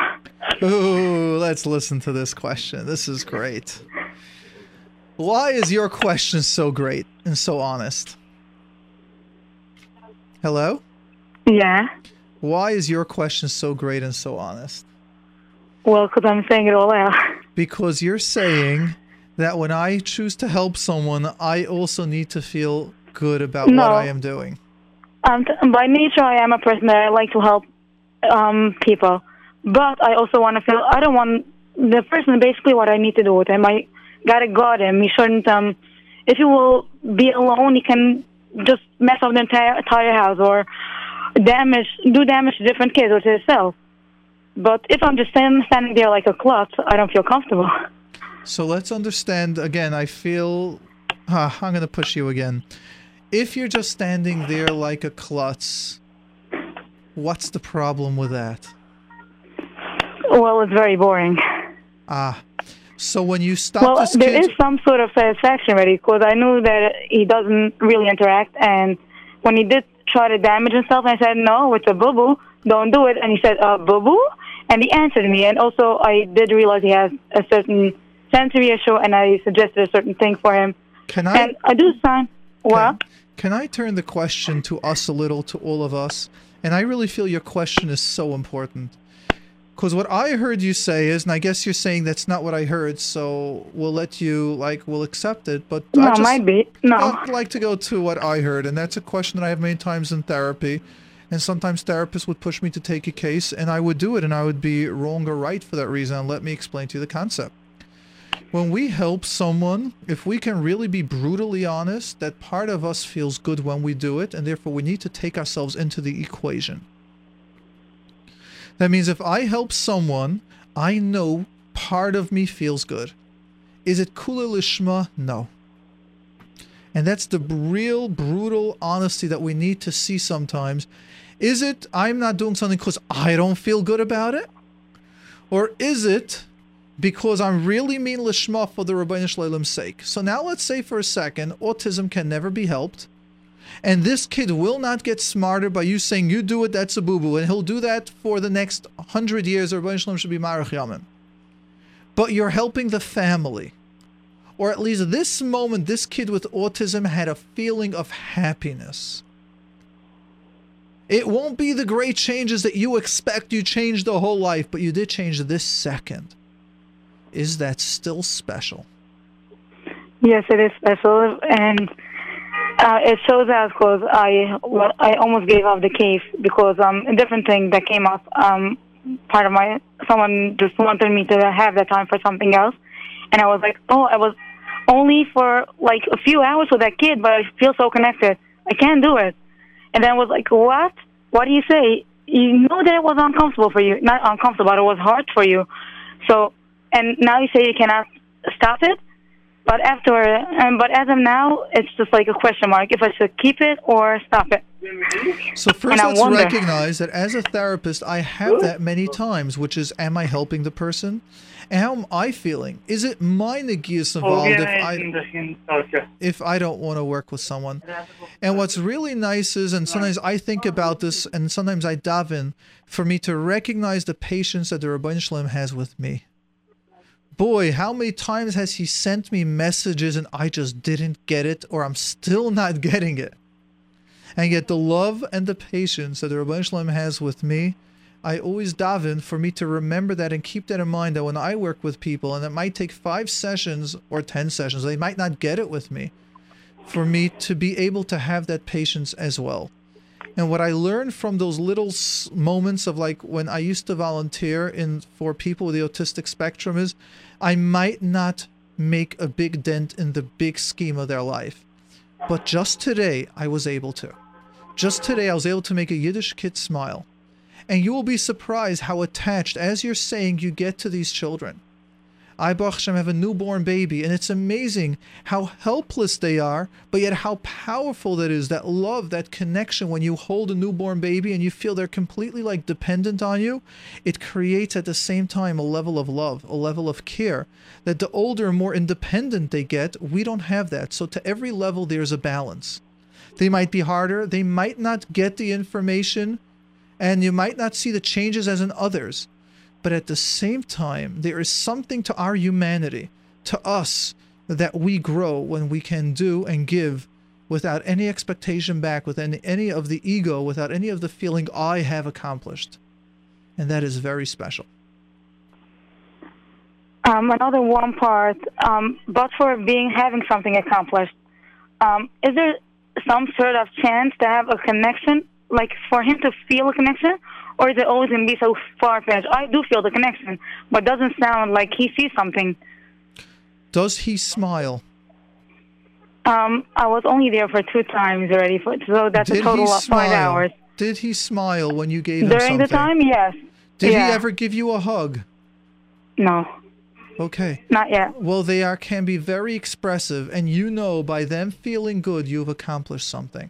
Ooh, let's listen to this question. This is great. Why is your question so great and so honest? Hello? yeah. Why is your question so great and so honest? Well, because I'm saying it all out. Because you're saying that when I choose to help someone, I also need to feel good about No. what I am doing. Um, by nature, I am a person that I like to help um, people, but I also want to feel. I don't want the person. Basically, what I need to do with him, I gotta guard him. He shouldn't. Um, if he will be alone, he can just mess up the entire entire house or damage, do damage to different kids or to himself. But if I'm just standing there like a klutz, I don't feel comfortable. So let's understand again. I feel. Ah, I'm going to push you again. If you're just standing there like a klutz, what's the problem with that? Well, it's very boring. Ah. So when you stop well, this there kid. is some sort of satisfaction already because I knew that he doesn't really interact, and when he did try to damage himself, I said, "No, it's a boo boo. Don't do it." And he said, "Uh, boo boo," and he answered me. And also, I did realize he has a certain sensory issue, and I suggested a certain thing for him. Can I? And I do sign. Well, Can I turn the question to us a little, to all of us? And I really feel your question is so important. Because what I heard you say is, and I guess you're saying that's not what I heard, so we'll let you, like, we'll accept it. But I no, just, might be no. I'd like to go to what I heard, and that's a question that I have many times in therapy. And sometimes therapists would push me to take a case, and I would do it, and I would be wrong or right for that reason. And let me explain to you the concept. When we help someone, if we can really be brutally honest, that part of us feels good when we do it, and therefore we need to take ourselves into the equation. That means if I help someone, I know part of me feels good. Is it kula lishma? No. And that's the real brutal honesty that we need to see sometimes. Is it I'm not doing something because I don't feel good about it? Or is it because I'm really mean lishma for the Ribono Shel Olam's sake? So now let's say for a second, autism can never be helped. And this kid will not get smarter by you saying, you do it, that's a boo boo. And he'll do that for the next hundred years, or Ribono Shel Olam should be ma'arich yamim. But you're helping the family. Or at least this moment, this kid with autism had a feeling of happiness. It won't be the great changes that you expect you changed the whole life, but you did change this second. Is that still special? Yes, it is special, and uh, it shows us because I well, I almost gave up the case because um a different thing that came up um part of my someone just wanted me to have that time for something else, and I was like, oh, I was only for like a few hours with that kid, but I feel so connected. I can't do it. And then I was like, what? What do you say? You know that it was uncomfortable for you. Not uncomfortable, but it was hard for you. So, and now you say you cannot stop it. But after, um, but as of now, it's just like a question mark if I should keep it or stop it. So first, And let's wonder- recognize that as a therapist, I have that many times, which is, am I helping the person? And how am I feeling? Is it my negias involved if I if I don't want to work with someone? And what's really nice is, and sometimes I think about this, and sometimes I dive in, for me to recognize the patience that the Ribono Shel Olam has with me. Boy, how many times has he sent me messages and I just didn't get it, or I'm still not getting it? And yet, the love and the patience that the Ribono Shel Olam has with me, I always daven for me to remember that and keep that in mind that when I work with people, and it might take five sessions or 10 sessions, they might not get it with me, for me to be able to have that patience as well. And what I learned from those little moments of like when I used to volunteer in for people with the autistic spectrum is I might not make a big dent in the big scheme of their life. But just today I was able to. Just today I was able to make a Yiddish kid smile. And you will be surprised how attached, as you're saying, you get to these children. I, Baruch Hashem, have a newborn baby, and it's amazing how helpless they are, but yet how powerful that is that love, that connection when you hold a newborn baby and you feel they're completely like dependent on you. It creates at the same time a level of love, a level of care. That the older more independent they get, we don't have that. So, to every level, there's a balance. They might be harder, they might not get the information, and you might not see the changes as in others but at the same time, there is something to our humanity, to us, that we grow when we can do and give without any expectation back, with any, any of the ego, without any of the feeling I have accomplished. And that is very special. Um, another one part, um, but for being having something accomplished, um, is there some sort of chance to have a connection, like for him to feel a connection, or is it always going to be so far fetched? I do feel the connection, but it doesn't sound like he sees something. Does he smile? Um, I was only there for two times already, for, so that's Did a total of five hours. Did he smile when you gave him something? During the time, yes. Did yeah. he ever give you a hug? No. Okay. Not yet. Well, they are can be very expressive, and you know by them feeling good, you've accomplished something.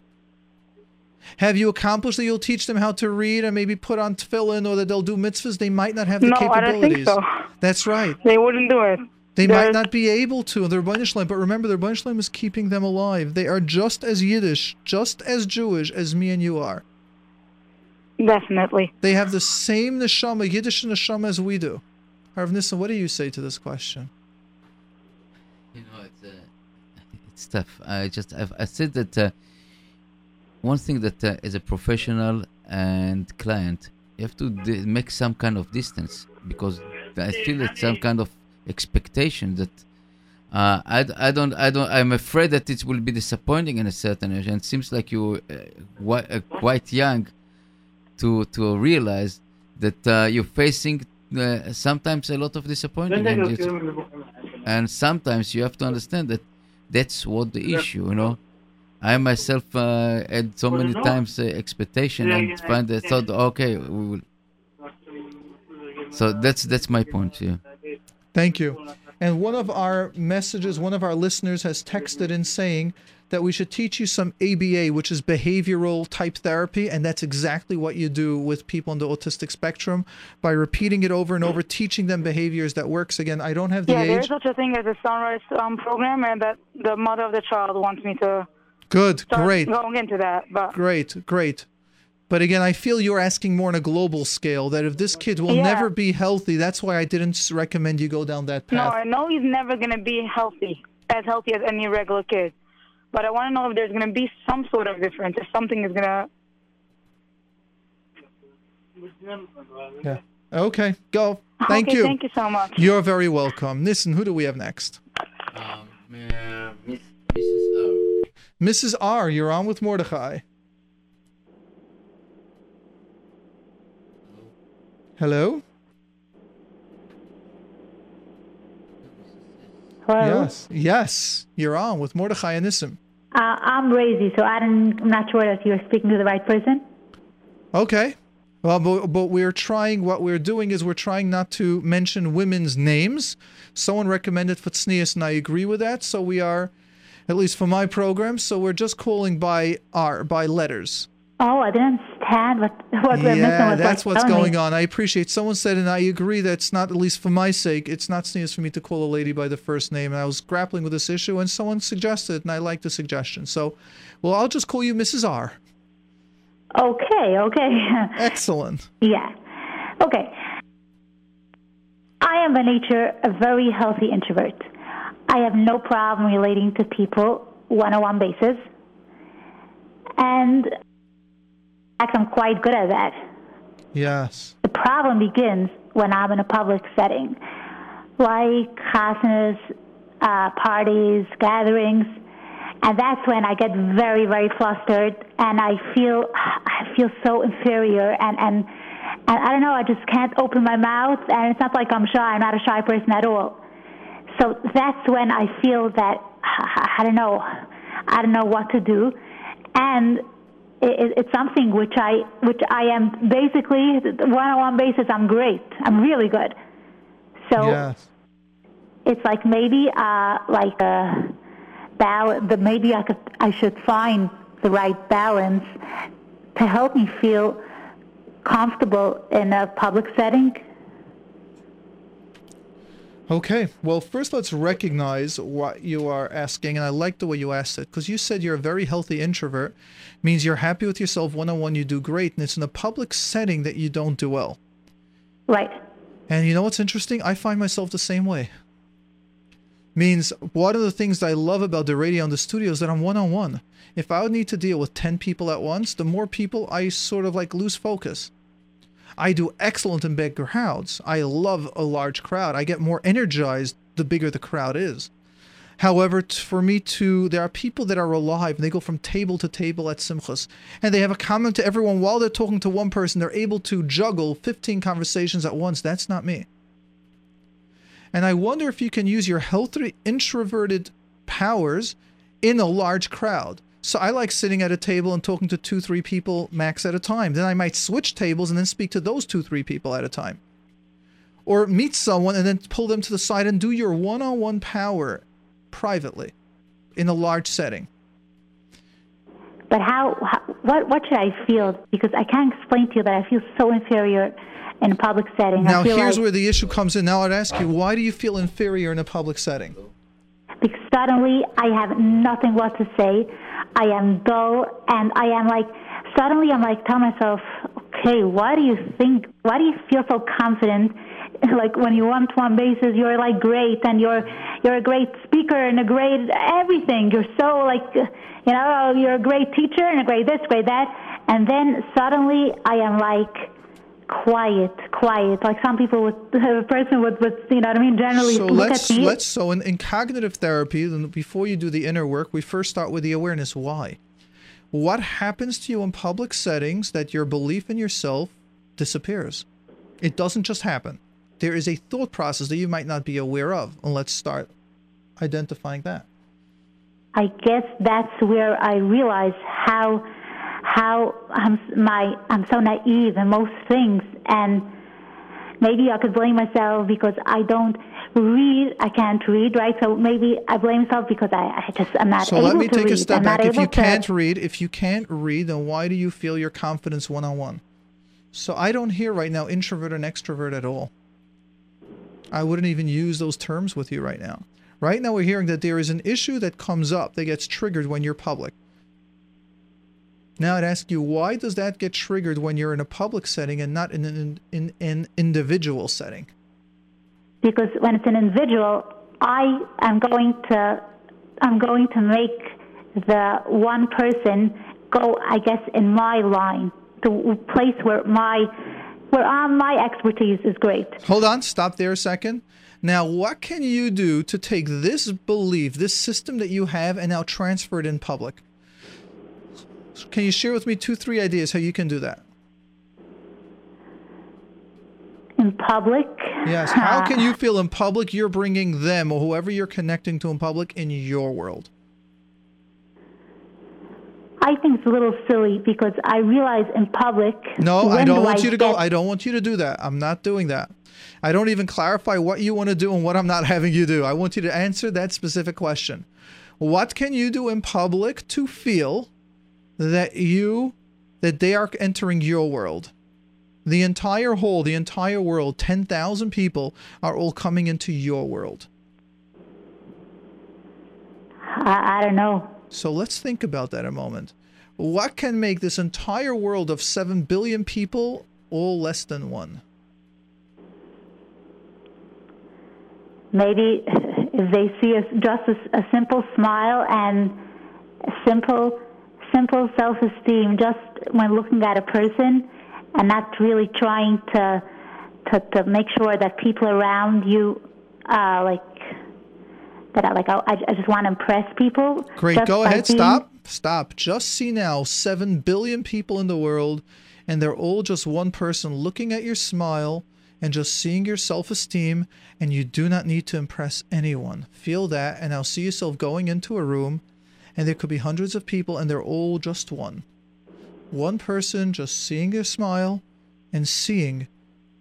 Have you accomplished that you'll teach them how to read and maybe put on tefillin or that they'll do mitzvahs? They might not have the No, I don't think capabilities. so. That's right. They wouldn't do it. They They're- might not be able to. They're Ribono Shel Olam, but remember, the Ribono Shel Olam is keeping them alive. They are just as Yiddish, just as Jewish as me and you are. Definitely. They have the same neshama, Yiddish neshama as we do. Harv Nissim, what do you say to this question? You know, it's, uh, it's tough. I just I've, I said that uh, one thing that uh, as a professional and client, you have to d- make some kind of distance because I feel it's some kind of expectation that uh, I, I don't I don't I'm afraid that it will be disappointing in a certain age. And it seems like you uh, uh, quite young to to realize that uh, you're facing uh, sometimes a lot of disappointment. And, and sometimes you have to understand that that's what the issue, you know. I myself uh, had so many times uh, expectation and find that thought, okay, we will So that's that's my point. Yeah. Thank you. And one of our messages, one of our listeners has texted in saying that we should teach you some ABA, which is behavioral type therapy. And that's exactly what you do with people on the autistic spectrum by repeating it over and over, teaching them behaviors that works. Again, I don't have the yeah, age. there's such a thing as a Son-Rise um, program, and that the mother of the child wants me to Good, start great, going into that. But great, great. But again, I feel you're asking more on a global scale that if this kid will Yeah. never be healthy, that's why I didn't recommend you go down that path. no. I know he's never going to be healthy, as healthy as any regular kid. But I want to know if there's going to be some sort of difference, if something is going to. Yeah. Okay, go. Thank okay, you. Thank you so much. You're very welcome. Listen, who do we have next? Um, Mrs. R, you're on with Mordechai. Hello? Hello. Yes. Yes, you're on with Mordechai and Nissim. Uh, I'm Razy, so I don't, I'm not sure if you're speaking to the right person. Okay. Well, but, but we're trying, what we're doing is we're trying not to mention women's names. Someone recommended for tznius, and I agree with that. So we are, at least for my program, so we're just calling by R, by letters. Oh, I didn't understand what what we're missing. yeah, was that's what's going me. on. I appreciate. Someone said, and I agree that it's not, at least for my sake, it's not tznius for me to call a lady by the first name. And I was grappling with this issue, and someone suggested, and I like the suggestion. So, well, I'll just call you Mrs. R. Okay, okay. Excellent. yeah. Okay. I am by nature a very healthy introvert. I have no problem relating to people one on one basis. And in fact, I'm quite good at that. Yes. The problem begins when I'm in a public setting, like chasanas, uh, parties, gatherings, and that's when I get very, very flustered, and I feel I feel so inferior, and and and I don't know, I just can't open my mouth, and it's not like I'm shy. I'm not a shy person at all. So that's when I feel that I don't know, I don't know what to do, and it, it's something which I which I am basically one-on-one basis. I'm great. I'm really good. So yes. it's like maybe uh, like a balance. The maybe I could I should find the right balance to help me feel comfortable in a public setting. Okay. Well, first let's recognize what you are asking, and I like the way you asked it because you said you're a very healthy introvert, means you're happy with yourself one on one, you do great, and it's in a public setting that you don't do well. Right. And you know what's interesting? I find myself the same way. Means one of the things that I love about the radio and the studio is that I'm one on one. If I would need to deal with 10 people at once, the more people I sort of like lose focus. I do excellent in big crowds. I love a large crowd. I get more energized the bigger the crowd is. However, for me to, there are people that are alive and they go from table to table at Simchas and they have a comment to everyone while they're talking to one person. They're able to juggle 15 conversations at once. That's not me. And I wonder if you can use your healthy introverted powers in a large crowd. So I like sitting at a table and talking to two, three people max at a time. Then I might switch tables and then speak to those two, three people at a time. Or meet someone and then pull them to the side and do your one on one power privately in a large setting. But how, how what what should I feel? Because I can't explain to you that I feel so inferior in a public setting. Now, here's like, where the issue comes in. Now, I'd ask you, why do you feel inferior in a public setting? Because suddenly I have nothing what to say. I am dull, and I am like suddenly I'm like tell myself, okay, why do you think? Why do you feel so confident? Like when you want one basis, you're like great, and you're you're a great speaker and a great everything. You're so like, you know, you're a great teacher and a great this, great that, and then suddenly I am like quiet, quiet. Like some people would, a person would, would you know what I mean? Generally So look let's at me. let's so in, in cognitive therapy, then before you do the inner work, we first start with the awareness. Why? What happens to you in public settings that your belief in yourself disappears? It doesn't just happen. There is a thought process that you might not be aware of, and let's start identifying that. I guess that's where I realize how how I'm my I'm so naive in most things, and maybe I could blame myself because I don't read. I can't read, right? So maybe I blame myself because I, I just I'm not So able let me to take read. a step I'm back. If you to- can't read, if you can't read, then why do you feel your confidence one on one? So I don't hear right now introvert and extrovert at all. I wouldn't even use those terms with you right now. Right now we're hearing that there is an issue that comes up that gets triggered when you're public. Now I'd ask you, why does that get triggered when you're in a public setting and not in an in, an individual setting? because when it's an individual, I am going to I'm going to make the one person go, I guess, in my line, the place where my where uh, my expertise is great. Hold on, stop there a second. Now, what can you do to take this belief, this system that you have, and now transfer it in public? Can you share with me two, three ideas how you can do that? In public, Yes. How can you feel in public you're bringing them or whoever you're connecting to in public in your world? I think it's a little silly because I realize in public. No, I don't do want you to go. I don't want you to do that. I'm not doing that. I don't even clarify what you want to do and what I'm not having you do. I want you to answer that specific question. What can you do in public to feel that you that they are entering your world? The entire whole, the entire world, 10,000 people are all coming into your world. I, I don't know. So let's think about that a moment. What can make this entire world of 7 billion people all less than one? Maybe if they see us just a, a simple smile and a simple, simple self-esteem, just when looking at a person, and not really trying to to, to make sure that people around you, uh, like that, are like I, I just want to impress people. Great. Go ahead. being- Stop. Stop. Just see now 7 billion people in the world, and they're all just one person looking at your smile and just seeing your self esteem, and you do not need to impress anyone. Feel that, and now see yourself going into a room, and there could be hundreds of people, and they're all just one. One person just seeing your smile and seeing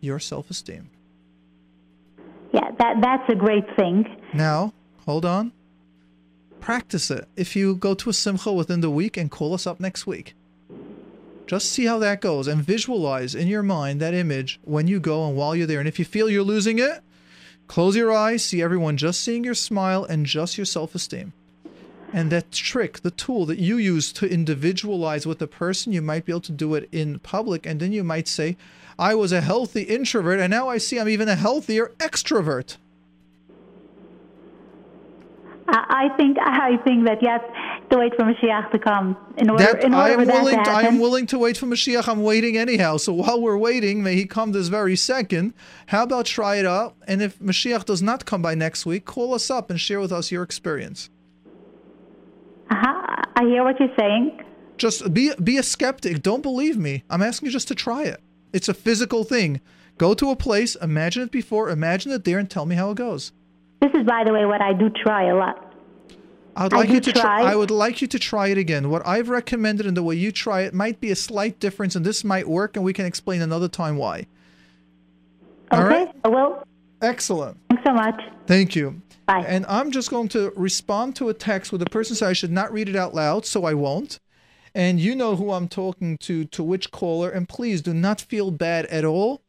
your self esteem. Yeah, that that's a great thing. Now, hold on. Practice it. If you go to a simcha within the week and call us up next week. Just see how that goes and visualize in your mind that image when you go and while you're there. And if you feel you're losing it, close your eyes, see everyone just seeing your smile and just your self esteem. And that trick, the tool that you use to individualize with the person, you might be able to do it in public. And then you might say, I was a healthy introvert, and now I see I'm even a healthier extrovert. I, I think I think that yes, to wait for Mashiach to come in order That in order I am for that willing. to I am willing to wait for Mashiach. I'm waiting anyhow. So while we're waiting, may he come this very second. How about try it out? And if Mashiach does not come by next week, call us up and share with us your experience. Uh-huh. I hear what you're saying. Just be be a skeptic. Don't believe me. I'm asking you just to try it. It's a physical thing. Go to a place, imagine it before, imagine it there, and tell me how it goes. This is, by the way, what I do try a lot. I would like do you to try. I would like you to try it again. What I've recommended and the way you try it might be a slight difference, and this might work, and we can explain another time why. All right. I will. Excellent. Thanks so much. Thank you. Bye. And I'm just going to respond to a text where the person said I should not read it out loud, so I won't. And you know who I'm talking to, to which caller, and please do not feel bad at all.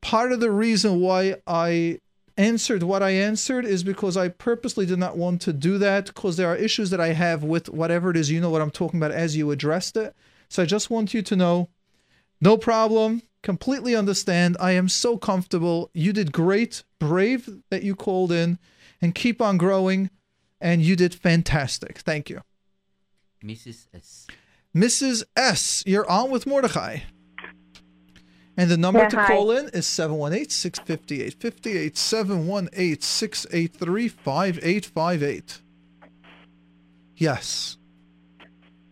Part of the reason why I answered what I answered is because I purposely did not want to do that because there are issues that I have with whatever it is. You know what I'm talking about as you addressed it. So I just want you to know no problem. Completely understand. I am so comfortable. You did great. Brave that you called in and keep on growing. And you did fantastic. Thank you. Mrs. S. Mrs. S, you're on with Mordechai. And the number Yeah, to hi. call in is 718 658 58 718 683 5858. Yes.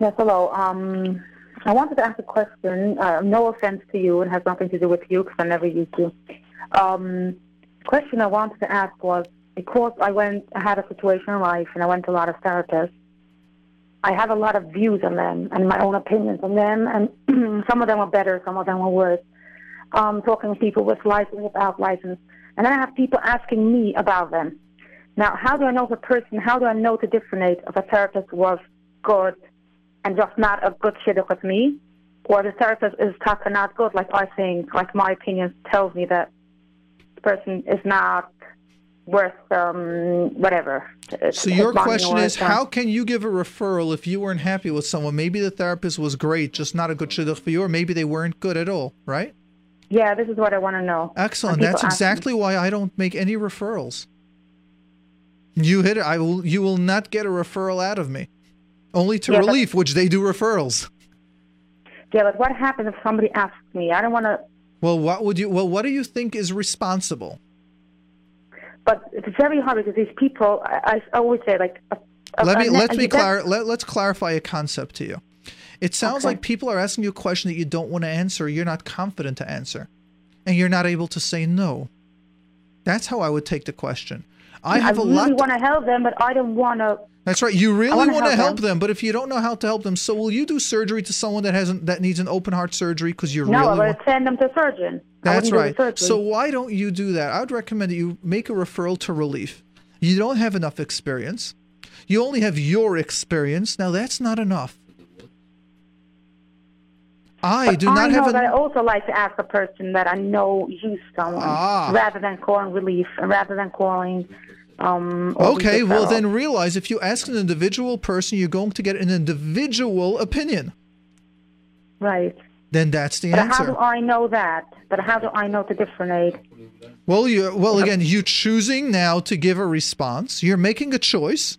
Yes, hello. Um, I wanted to ask a question. Uh, no offense to you, it has nothing to do with you because I never used you. Um, question I wanted to ask was because I went, I had a situation in life and I went to a lot of therapists. I have a lot of views on them and my own opinions on them, and some of them are better, some of them are worse. um, talking to people with license, without license, and then I have people asking me about them. Now, how do I know a person? How do I know to differentiate if a therapist was good and just not a good shidduch with me, or the therapist is taka not good? Like I think, like my opinion tells me that the person is not worth um, whatever. So your question is, time. how can you give a referral if you weren't happy with someone? Maybe the therapist was great, just not a good shidduch for you, or maybe they weren't good at all, right? Yeah, this is what I want to know. Excellent. That's exactly why I don't make any referrals. You hit it. I will. You will not get a referral out of me. Only to Yeah, but- relief, which they do referrals. Yeah, but what happens if somebody asks me? I don't want to. Well, what would you? Well, what do you think is responsible? But it's very hard because these people. I, I always say like. A, a, let me a- let's be clar- let, let's clarify a concept to you. It sounds like people are asking you a question that you don't want to answer, you're not confident to answer, and you're not able to say no. That's how I would take the question. I have a really lot. want to help them, but I don't want to. That's right. You really wanna help help them, but if you don't know how to help them, so will you do surgery to someone that hasn't that needs an open heart surgery because you're No, really I want? would send them to a surgeon. That's wouldn't do the right. So why don't you do that? I would recommend that you make a referral to relief. You don't have enough experience. You only have your experience. Now that's not enough. I But do not I know have that I also like to ask a person that I know used someone Ah. rather than calling relief and rather than calling. Um, Okay, well then realize if you ask an individual person, you're going to get an individual opinion. Right. Then that's the But answer. how do I know that? But how do I know to differentiate? Well, you well again, you choosing now to give a response. You're making a choice.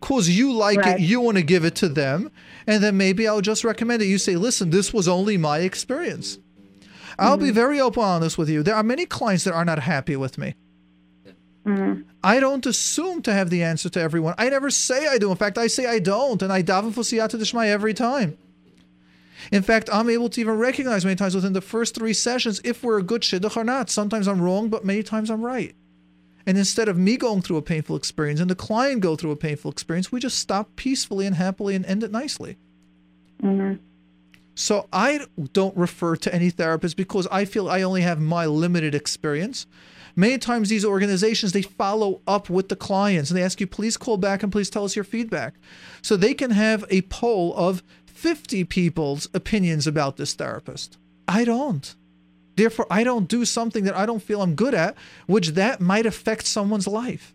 Cause you like Right. it, you want to give it to them, and then maybe I'll just recommend it. You say, "Listen, this was only my experience." I'll Mm-hmm. be very open and honest with you. There are many clients that are not happy with me. Mhm. I don't assume to have the answer to everyone. I never say I do. In fact, I say I don't, and I daven for siyata d'shmai every time. In fact, I'm able to even recognize many times within the first three sessions if we're a good shidduch or not. Sometimes I'm wrong, but many times I'm right. And instead of me going through a painful experience and the client go through a painful experience, we just stop peacefully and happily and end it nicely. Mhm. So I don't refer to any therapist because I feel I only have my limited experience. Many times these organizations they follow up with the clients and they ask you please call back and please tell us your feedback. So they can have a poll of 50 people's opinions about this therapist. I don't. Therefore I don't do something that I don't feel I'm good at, which that might affect someone's life.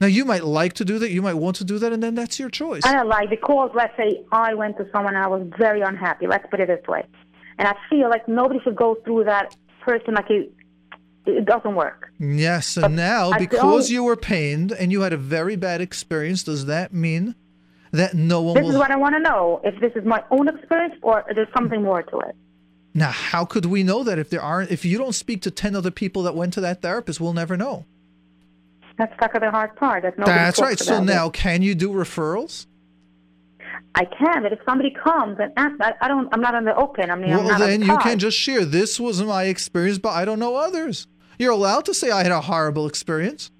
Now you might like to do that, you might want to do that and then that's your choice. I don't like because let's say I went to someone and I was very unhappy. Let's put it this way, and I feel like nobody should go through that person like it. It doesn't work. Yes, and now because you were pained and you had a very bad experience, does that mean that no one This will? is what I want to know: if this is my own experience or there's something more to it. Now, how could we know that if there aren't? If you don't speak to ten other people that went to that therapist, we'll never know. That's stuck the hard part. That That's right. So now, can you do referrals? I can, but if somebody comes and asks, I, I don't. I'm not on the open. I mean, I'm Well, not on then the you can just share. This was my experience, but I don't know others. You're allowed to say I had a horrible experience.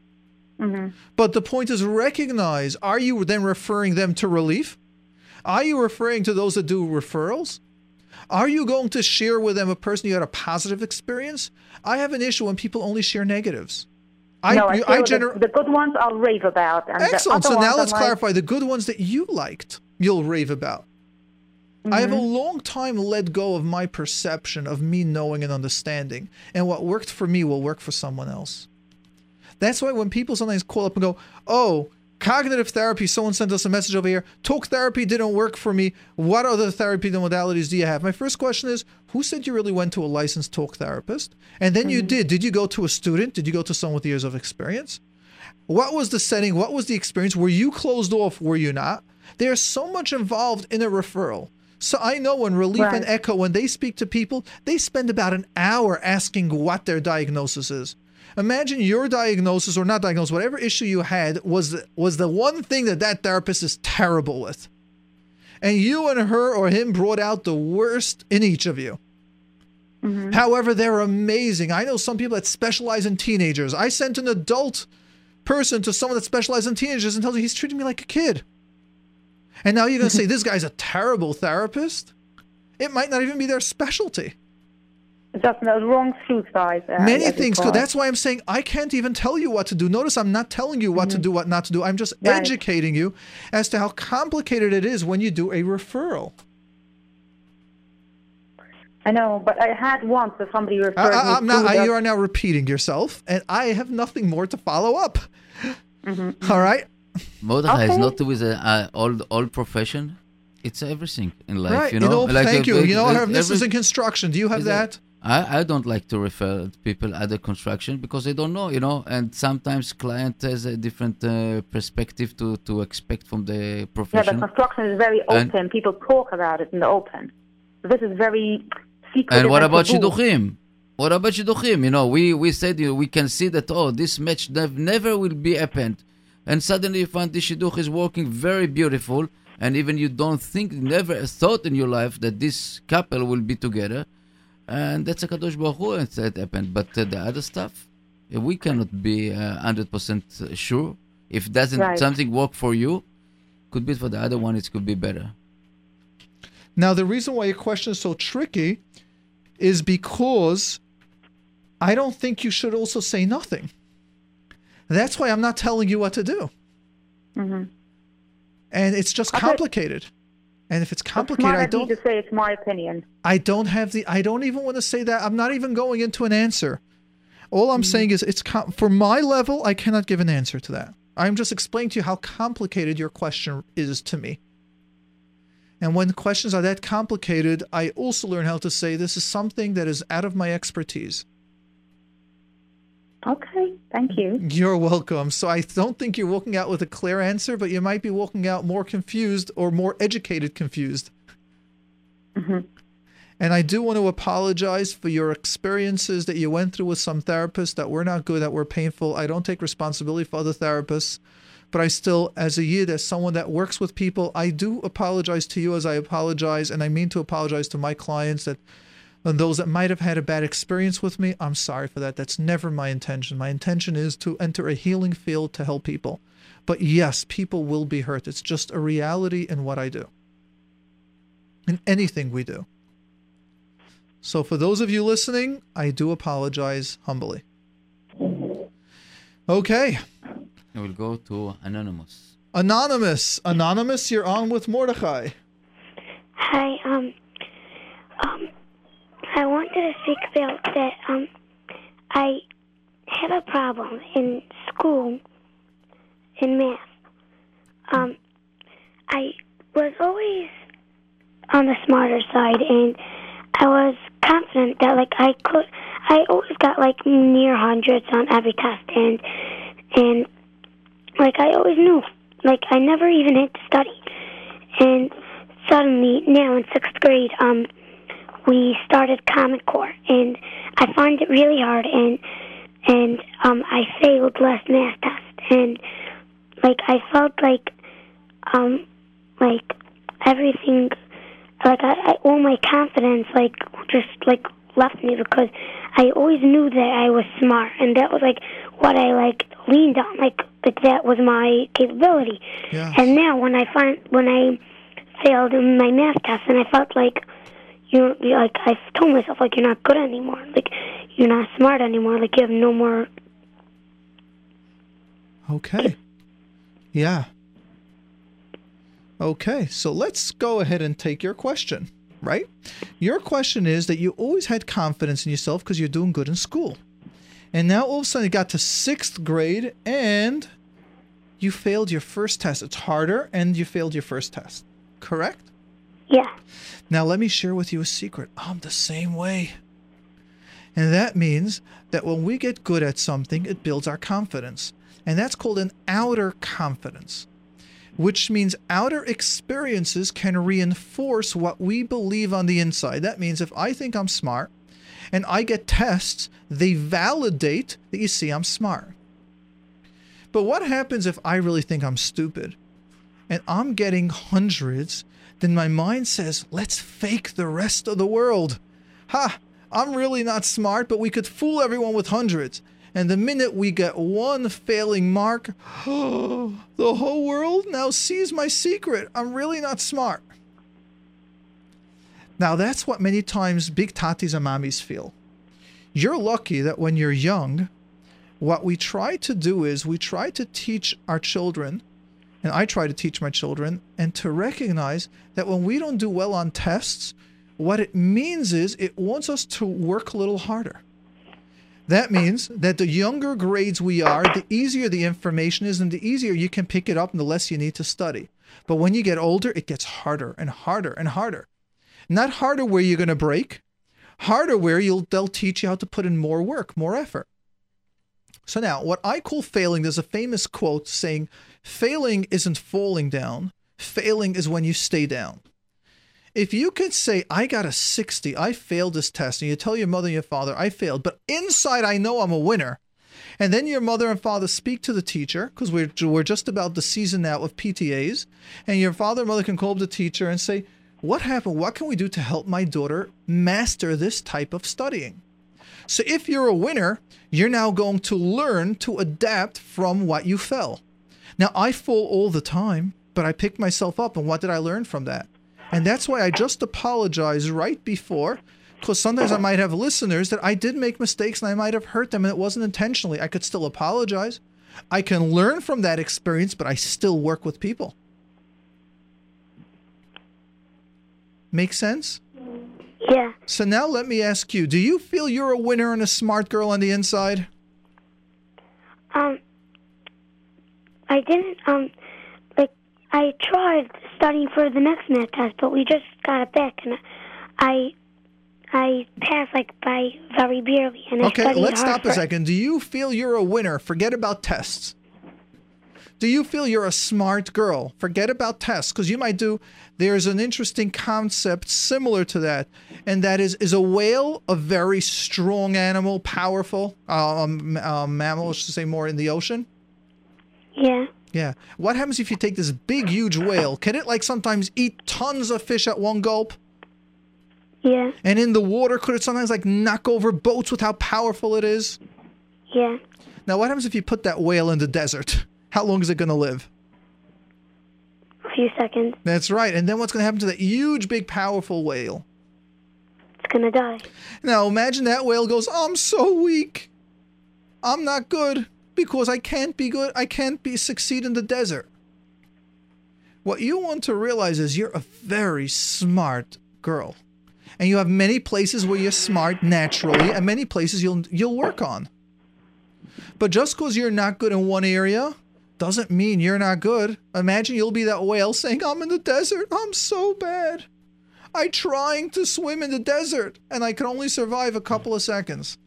Mm-hmm. But the point is recognize are you then referring them to relief? Are you referring to those that do referrals? Are you going to share with them a person you had a positive experience? I have an issue when people only share negatives. I, no, I, I the- gener- the, good ones I'll rave about. And Excellent. So now let's I'm like, clarify the good ones that you liked, you'll rave about. I have a Mm-hmm. long time let go of my perception of me knowing and understanding, and what worked for me will work for someone else. That's why when people sometimes call up and go, "Oh, cognitive therapy," someone sent us a message over here. Talk therapy didn't work for me. What other therapy modalities do you have? My first question is, who said you really went to a licensed talk therapist? And then you mm-hmm. did. Did you go to a student? Did you go to someone with years of experience? What was the setting? What was the experience? Were you closed off? Were you not? There's so much involved in a referral. So I know when Relief and Echo, when they speak to people, they spend about an hour asking what their diagnosis is. Imagine your diagnosis or not diagnosis, whatever issue you had was the, was the one thing that that therapist is terrible with, and you and her or him brought out the worst in each of you. Mm-hmm. However, they're amazing. I know some people that specialize in teenagers. I sent an adult person to someone that specializes in teenagers and tells me he's treating me like a kid. And now you're going to say this guy's a terrible therapist? It might not even be their specialty. Just the wrong shoe size. Uh, Many things could. That's why I'm saying I can't even tell you what to do. Notice I'm not telling you what to do, what not to do. I'm just Mm-hmm. Right. educating you as to how complicated it is when you do a referral. I know, but I had once where somebody referred I, I, me am not. to I, you are now repeating yourself, and I have nothing more to follow up. Mm-hmm. All right. Mordechai is not with a uh, old all profession. It's everything in life, right. you know. Like thank a- you. You know, like I have- this is in construction. Do you have Is that? I, I don't like to refer people other construction because they don't know, you know, and sometimes client has a different uh, perspective to, to expect from the profession. Yeah, but construction is very And- open. People talk about it in the open. This is very secret. And what about shidduchim? What about shidduchim? You know, we we said you know, we can see that oh, this match nev- never will be happened, and suddenly you find the shidduch is working very beautiful, and even you don't think, never thought in your life that this couple will be together, and that's a kadosh baruch Hu and that happened. But uh, the other stuff, uh, we cannot be hundred percent sure. If doesn't Right. something work for you, could be for the other one, it could be better. Now, the reason why your question is so tricky is because I don't think you should also say nothing. That's why I'm not telling you what to do. Mm-hmm. And it's just Okay. And if it's complicated, I don't to say it's my opinion. I don't have the I don't even want to say that. I'm not even going into an answer. All I'm mm. saying is it's com- for my level I cannot give an answer to that. I'm just explaining to you how complicated your question is to me. And when questions are that complicated, I also learn how to say this is something that is out of my expertise. Okay, thank you. You're welcome. So I don't think you're walking out with a clear answer, but you might be walking out more confused or more educated confused. Mm-hmm. And I do want to apologize for your experiences that you went through with some therapists that were not good, that were painful. I don't take responsibility for other therapists, but I still, as a yid, as someone that works with people, I do apologize to you as I apologize, and I mean to apologize to my clients that and those that might have had a bad experience with me. I'm sorry for that. That's never my intention. My intention is to enter a healing field to help people. But yes, people will be hurt. It's just a reality in what I do, in anything we do. So, for those of you listening, I do apologize humbly. Okay. I will go to anonymous. Anonymous. Anonymous, you're on with Mordechai. Hi, um, um, I wanted to speak about that, um, I had a problem in school in math. Um, I was always on the smarter side, and I was confident that, like, I could, I always got, like, near hundreds on every test, and, and, like, I always knew, like, I never even had to study. And suddenly, now in sixth grade, um, we started Common Core, and I find it really hard, and and um, I failed last math test, and like I felt like um, like everything, like I, I all my confidence, like just like left me because I always knew that I was smart, and that was like what I like leaned on, like like that was my capability. And now when I find when I failed in my math test, and I felt like you're, like I told myself like you're not good anymore, like you're not smart anymore, like you have no more. Okay. Yeah. Okay, so let's go ahead and take your question, right? Your question is that you always had confidence in yourself because you're doing good in school. And now all of a sudden you got to sixth grade and you failed your first test. It's harder and you failed your first test. Correct? Yeah. Now, let me share with you a secret. I'm the same way. And that means that when we get good at something, it builds our confidence. And that's called an outer confidence, which means outer experiences can reinforce what we believe on the inside. That means if I think I'm smart and I get tests, they validate that you see I'm smart. But what happens if I really think I'm stupid and I'm getting hundreds? Then my mind says, let's fake the rest of the world. Ha! I'm really not smart, but we could fool everyone with hundreds. And the minute we get one failing mark, the whole world now sees my secret. I'm really not smart. Now, that's what many times big tatis and mommies feel. You're lucky that when you're young, what we try to do is we try to teach our children, and I try to teach my children, and to recognize that when we don't do well on tests, what it means is it wants us to work a little harder. That means that the younger grades we are, the easier the information is, and the easier you can pick it up, and the less you need to study. But when you get older, it gets harder and harder and harder. Not harder where you're going to break, harder where you'll they'll teach you how to put in more work, more effort. So now, what I call failing, there's a famous quote saying, "Failing isn't falling down. Failing is when you stay down." If you could say, I got a 60, I failed this test, and you tell your mother and your father, I failed, but inside I know I'm a winner, and then your mother and father speak to the teacher, because we're, we're just about the season now of PTAs, and your father and mother can call up the teacher and say, What happened? What can we do to help my daughter master this type of studying? So if you're a winner, you're now going to learn to adapt from what you fell. Now, I fall all the time, but I picked myself up, and what did I learn from that? And that's why I just apologized right before, because sometimes I might have listeners that I did make mistakes and I might have hurt them and it wasn't intentionally. I could still apologize. I can learn from that experience, but I still work with people. Make sense? Yeah. So now let me ask you do you feel you're a winner and a smart girl on the inside? Um, I didn't. Um, like I tried studying for the next math test, but we just got it back, and I, I passed like by very barely. And I Okay, studied let's hard stop a second. Do you feel you're a winner? Forget about tests. Do you feel you're a smart girl? Forget about tests because you might do. There's an interesting concept similar to that, and that is is a whale a very strong animal, powerful um, um, mammal, I should say more in the ocean? Yeah. Yeah. What happens if you take this big, huge whale? Can it like sometimes eat tons of fish at one gulp? Yeah. And in the water, could it sometimes like knock over boats with how powerful it is? Yeah. Now, what happens if you put that whale in the desert? How long is it going to live? A few seconds. That's right. And then what's going to happen to that huge, big, powerful whale? It's gonna die. Now, imagine that whale goes, I'm so weak. I'm not good because I can't be good. I can't be succeed in the desert. What you want to realize is you're a very smart girl. And you have many places where you're smart naturally and many places you'll you'll work on. But just because you're not good in one area doesn't mean you're not good. Imagine you'll be that whale saying, I'm in the desert. I'm so bad. I trying to swim in the desert and I can only survive a couple of seconds.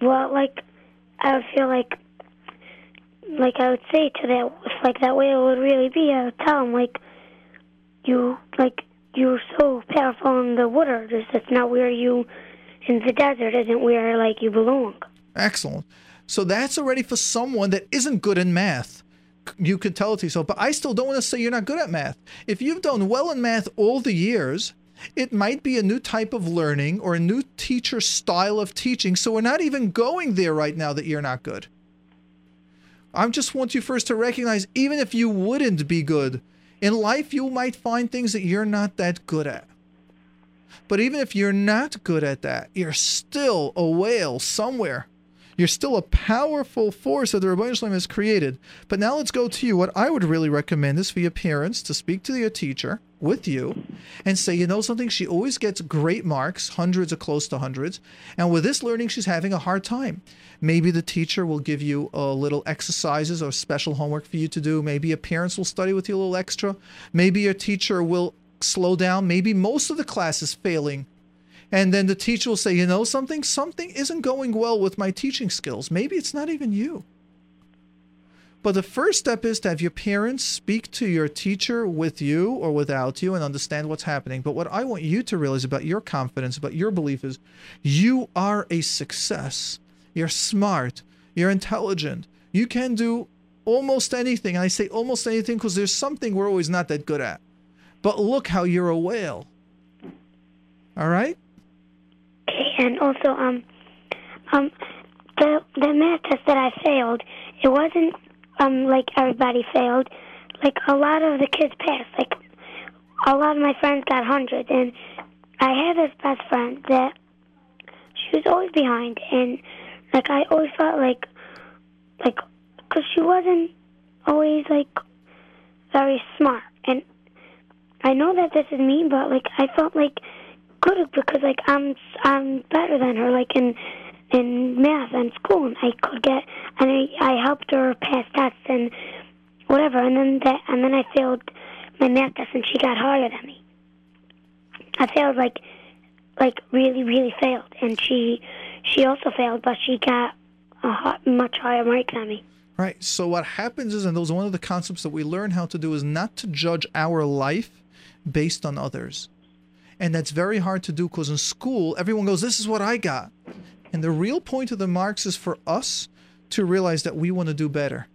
Well, like I would feel like, like I would say to that, if like that way it would really be, I would tell him like, you like you're so powerful in the water. That's not where you in the desert isn't where like you belong. Excellent. So that's already for someone that isn't good in math. You could tell it to yourself, but I still don't want to say you're not good at math. If you've done well in math all the years, it might be a new type of learning or a new teacher style of teaching. So we're not even going there right now that you're not good. I just want you first to recognize, even if you wouldn't be good, in life you might find things that you're not that good at. But even if you're not good at that, you're still a whale somewhere. You're still a powerful force that the Ribono Shel Olam has created. But now let's go to you. What I would really recommend is for your parents to speak to your teacher with you and say, you know something, she always gets great marks, hundreds or close to hundreds. And with this learning, she's having a hard time. Maybe the teacher will give you a little exercises or special homework for you to do. Maybe your parents will study with you a little extra. Maybe your teacher will slow down. Maybe most of the class is failing. And then the teacher will say, you know something? Something isn't going well with my teaching skills. Maybe it's not even you. But the first step is to have your parents speak to your teacher with you or without you and understand what's happening. But what I want you to realize about your confidence, about your belief is you are a success. You're smart. You're intelligent. You can do almost anything. And I say almost anything because there's something we're always not that good at. But look how you're a whale. All right? And also um, um, the the math test that I failed, it wasn't um like everybody failed. Like a lot of the kids passed. Like a lot of my friends got hundreds, and I had this best friend that she was always behind, and like I always felt like, like, because she wasn't always like very smart, and I know that this is me, but like I felt like good because like I'm I'm better than her, like in in math and school, and I could get and I I helped her pass tests and whatever, and then that and then I failed my math test, and she got higher than me. I failed like like really really failed, and she she also failed, but she got a hot, much higher rank than me. Right. So what happens is, and those one of the concepts that we learn how to do is not to judge our life based on others. And that's very hard to do because in school, everyone goes, This is what I got. And the real point of the marks is for us to realize that we want to do better.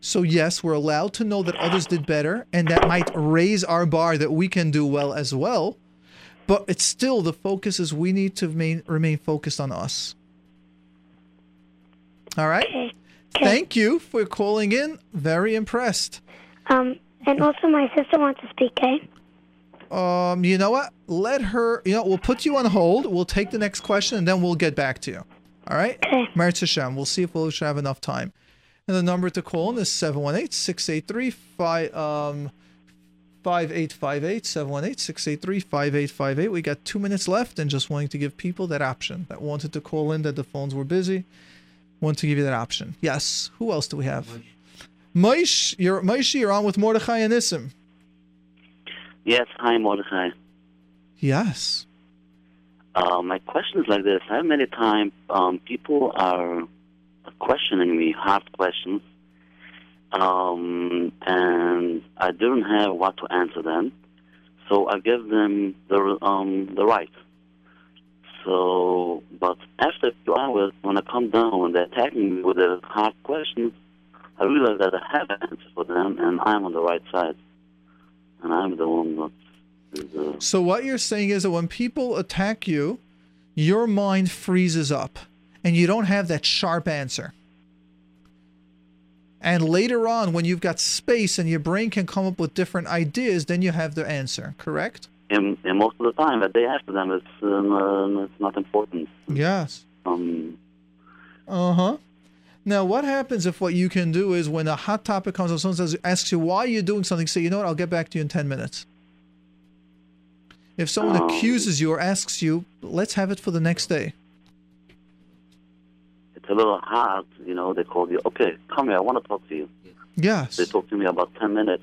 So, yes, we're allowed to know that others did better, and that might raise our bar that we can do well as well. But it's still the focus is we need to remain, remain focused on us. All right? Thank you for calling in. Very impressed. Um, and also my sister wants to speak. Eh? Um, you know what? Let her. You know, we'll put you on hold. We'll take the next question, and then we'll get back to you. All right? Okay. Merit Hashem. We'll see if we'll have enough time. And the number to call in is 718-683 um 5858 718-683-5858. We got two minutes left, and just wanting to give people that option that wanted to call in that the phones were busy. Want to give you that option. Yes. Who else do we have? Moish, you're Moish, you're on with Mordechai and Nissim. Yes, hi Mordechai. Yes. Uh, my question is like this: How many times um, people are questioning me, hard questions, um, and I don't have what to answer them. So I give them the um, the right. So, but after a few hours, when I come down and they're attacking me with a hard questions, I realize that I have an answer for them, and I'm on the right side, and I'm the one that is. Uh, So what you're saying is that when people attack you, your mind freezes up and you don't have that sharp answer. And later on, when you've got space and your brain can come up with different ideas, then you have the answer, correct? and, and most of the time, the day after them, it's um, uh, it's not important. Yes. Um, Uh huh. Now, what happens if what you can do is when a hot topic comes up, someone says, asks you why you're doing something, say, you know what, I'll get back to you in 10 minutes. If someone Oh. accuses you or asks you, let's have it for the next day. it's a little hard, you know. They call you, okay, come here, I want to talk to you. Yes. They talk to me about ten minutes.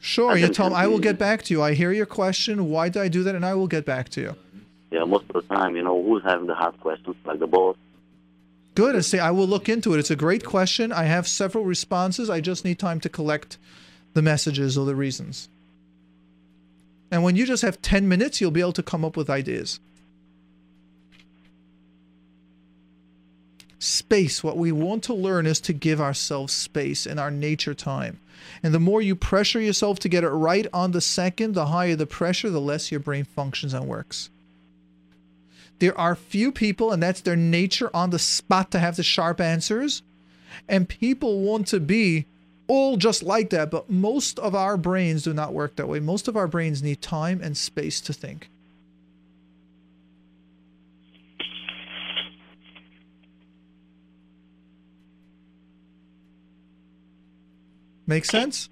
Sure, you tell them, I will get back to you. I hear your question. Why did I do that? And I will get back to you. Yeah, most of the time, you know, who's having the hard questions, like the boss. Good. I say, I will look into it. It's a great question. I have several responses. I just need time to collect the messages or the reasons. And when you just have 10 minutes, you'll be able to come up with ideas. Space. What we want to learn is to give ourselves space in our nature time. And the more you pressure yourself to get it right on the second, the higher the pressure, the less your brain functions and works. There are few people, and that's their nature on the spot to have the sharp answers. And people want to be all just like that, but most of our brains do not work that way. Most of our brains need time and space to think. Make sense?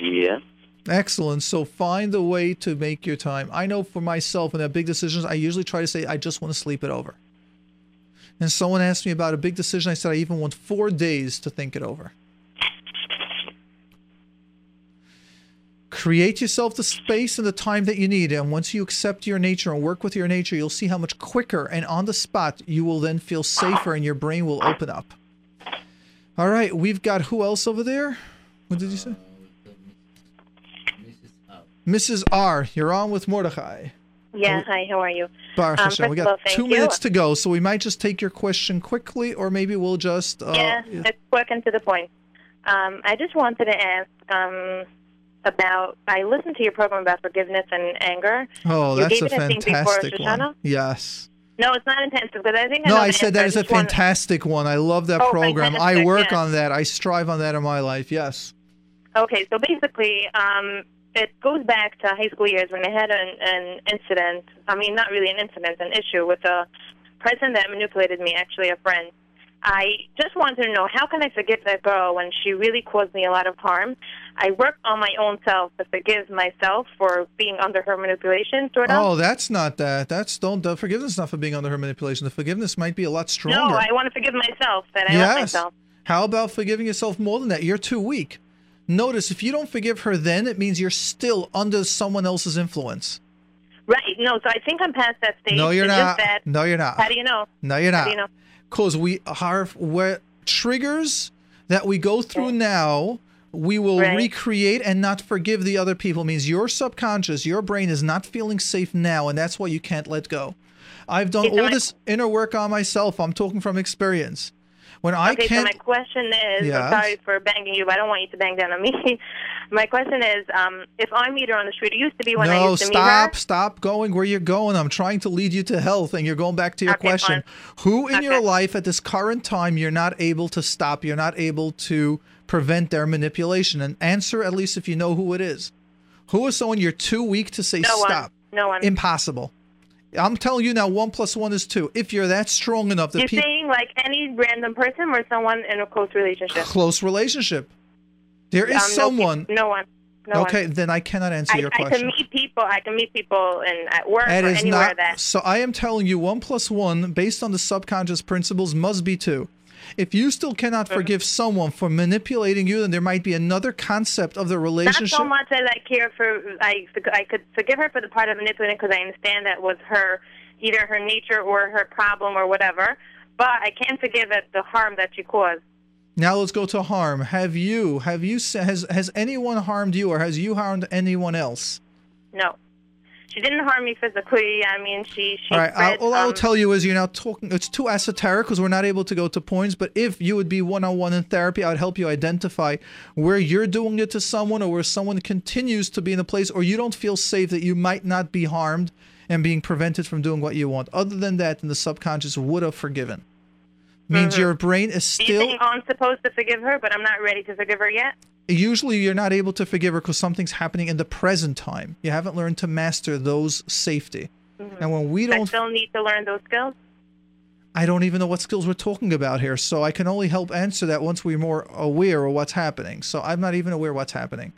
Yeah. Excellent. So find a way to make your time. I know for myself, when I have big decisions, I usually try to say, I just want to sleep it over. And someone asked me about a big decision. I said, I even want four days to think it over. Create yourself the space and the time that you need. And once you accept your nature and work with your nature, you'll see how much quicker and on the spot you will then feel safer and your brain will open up. All right, we've got who else over there? What did you say? Mrs. R, you're on with Mordechai. Yeah, hi, how are you? Baruch Um, Hashem. we got all, two you. minutes to go, so we might just take your question quickly, or maybe we'll just. Uh, yeah, it's quick and to the point. Um, I just wanted to ask um, about. I listened to your program about forgiveness and anger. Oh, you that's a it, I before fantastic one. Yes. No, it's not intensive, but I think I No, I said answer. that is a want- fantastic one. I love that Oh, program. I work yeah. on that. I strive on that in my life. Yes. Okay, so basically, um, it goes back to high school years when I had an, an incident. I mean, not really an incident, an issue with a person that manipulated me, actually a friend. I just wanted to know how can I forgive that girl when she really caused me a lot of harm. I work on my own self to forgive myself for being under her manipulation, sort of. Oh, that's not that. That's don't the forgiveness not for being under her manipulation. The forgiveness might be a lot stronger. no, I want to forgive myself that I love yes. myself. How about forgiving yourself more than that? You're too weak. Notice if you don't forgive her then, it means you're still under someone else's influence. Right. No, so I think I'm past that stage. No, you're It's not. No, you're not. How do you know? No, you're How not. do you know? Because we are where triggers that we go through now, we will Right. recreate and not forgive the other people. Means your subconscious, your brain is not feeling safe now, and that's why you can't let go. I've done so all this inner work on myself. I'm talking from experience. When I okay, can't so my question is, Yes. I'm sorry for banging you, but I don't want you to bang down on me. my question is, um, if I meet her on the street, it used to be when I used to stop, meet her. stop going where you're going. I'm trying to lead you to health, and you're going back to your Okay, question. fine. Who in your life at this current time you're not able to stop? You're not able to prevent their manipulation. And answer at least if you know who it is. Who is someone you're too weak to say No one. stop? No one. Impossible. I'm telling you now, one plus one is two. If you're that strong enough, that people saying like any random person or someone in a close relationship? close relationship. There is Um, no someone. peop- No one. No okay, One. then I cannot answer I, your question. I can meet people. I can meet people in at work That or is anywhere not. that. So I am telling you, one plus one, based on the subconscious principles, must be two. If you still cannot Mm-hmm. forgive someone for manipulating you, then there might be another concept of the relationship. Not so much I like care for. I I could forgive her for the part of manipulating because I understand that was her, either her nature or her problem or whatever. But I can't forgive it the harm that she caused. Now let's go to harm. Have you? Have you? Has has anyone harmed you, or has you harmed anyone else? No, she didn't harm me physically. I mean, she she All right. I'll, spread, all I'll um, tell you is you're now talking. It's too esoteric because we're not able to go to points. But if you would be one-on-one in therapy, I would help you identify where you're doing it to someone, or where someone continues to be in a place, or you don't feel safe that you might not be harmed and being prevented from doing what you want. Other than that, then the subconscious would have forgiven. Means Mhm. your brain is you still. think I'm supposed to forgive her, but I'm not ready to forgive her yet? Usually, you're not able to forgive her because something's happening in the present time. You haven't learned to master those safety. Mhm. And when we don't still need to learn those skills. I don't even know what skills we're talking about here, so I can only help answer that once we're more aware of what's happening. So I'm not even aware what's happening.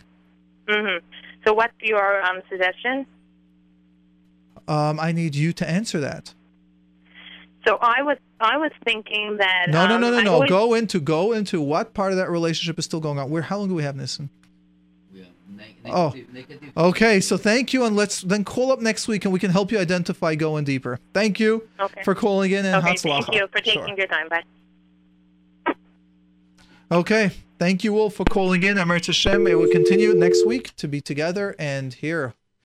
hmm So, what's your um, suggestion? Um, I need you to answer that. So I was I was thinking that No, no, um, no, no, I no. always- Go into go into what part of that relationship is still going on. Where? How long do we have, Nissim? Oh, okay. So thank you, and let's then call up next week, and we can help you identify going deeper. Thank you Okay. for calling in and Okay, Hatzlacha. thank you for taking Sure. your time. Bye. Okay. Thank you all for calling in. Amir Hashem. It will continue next week to be together and here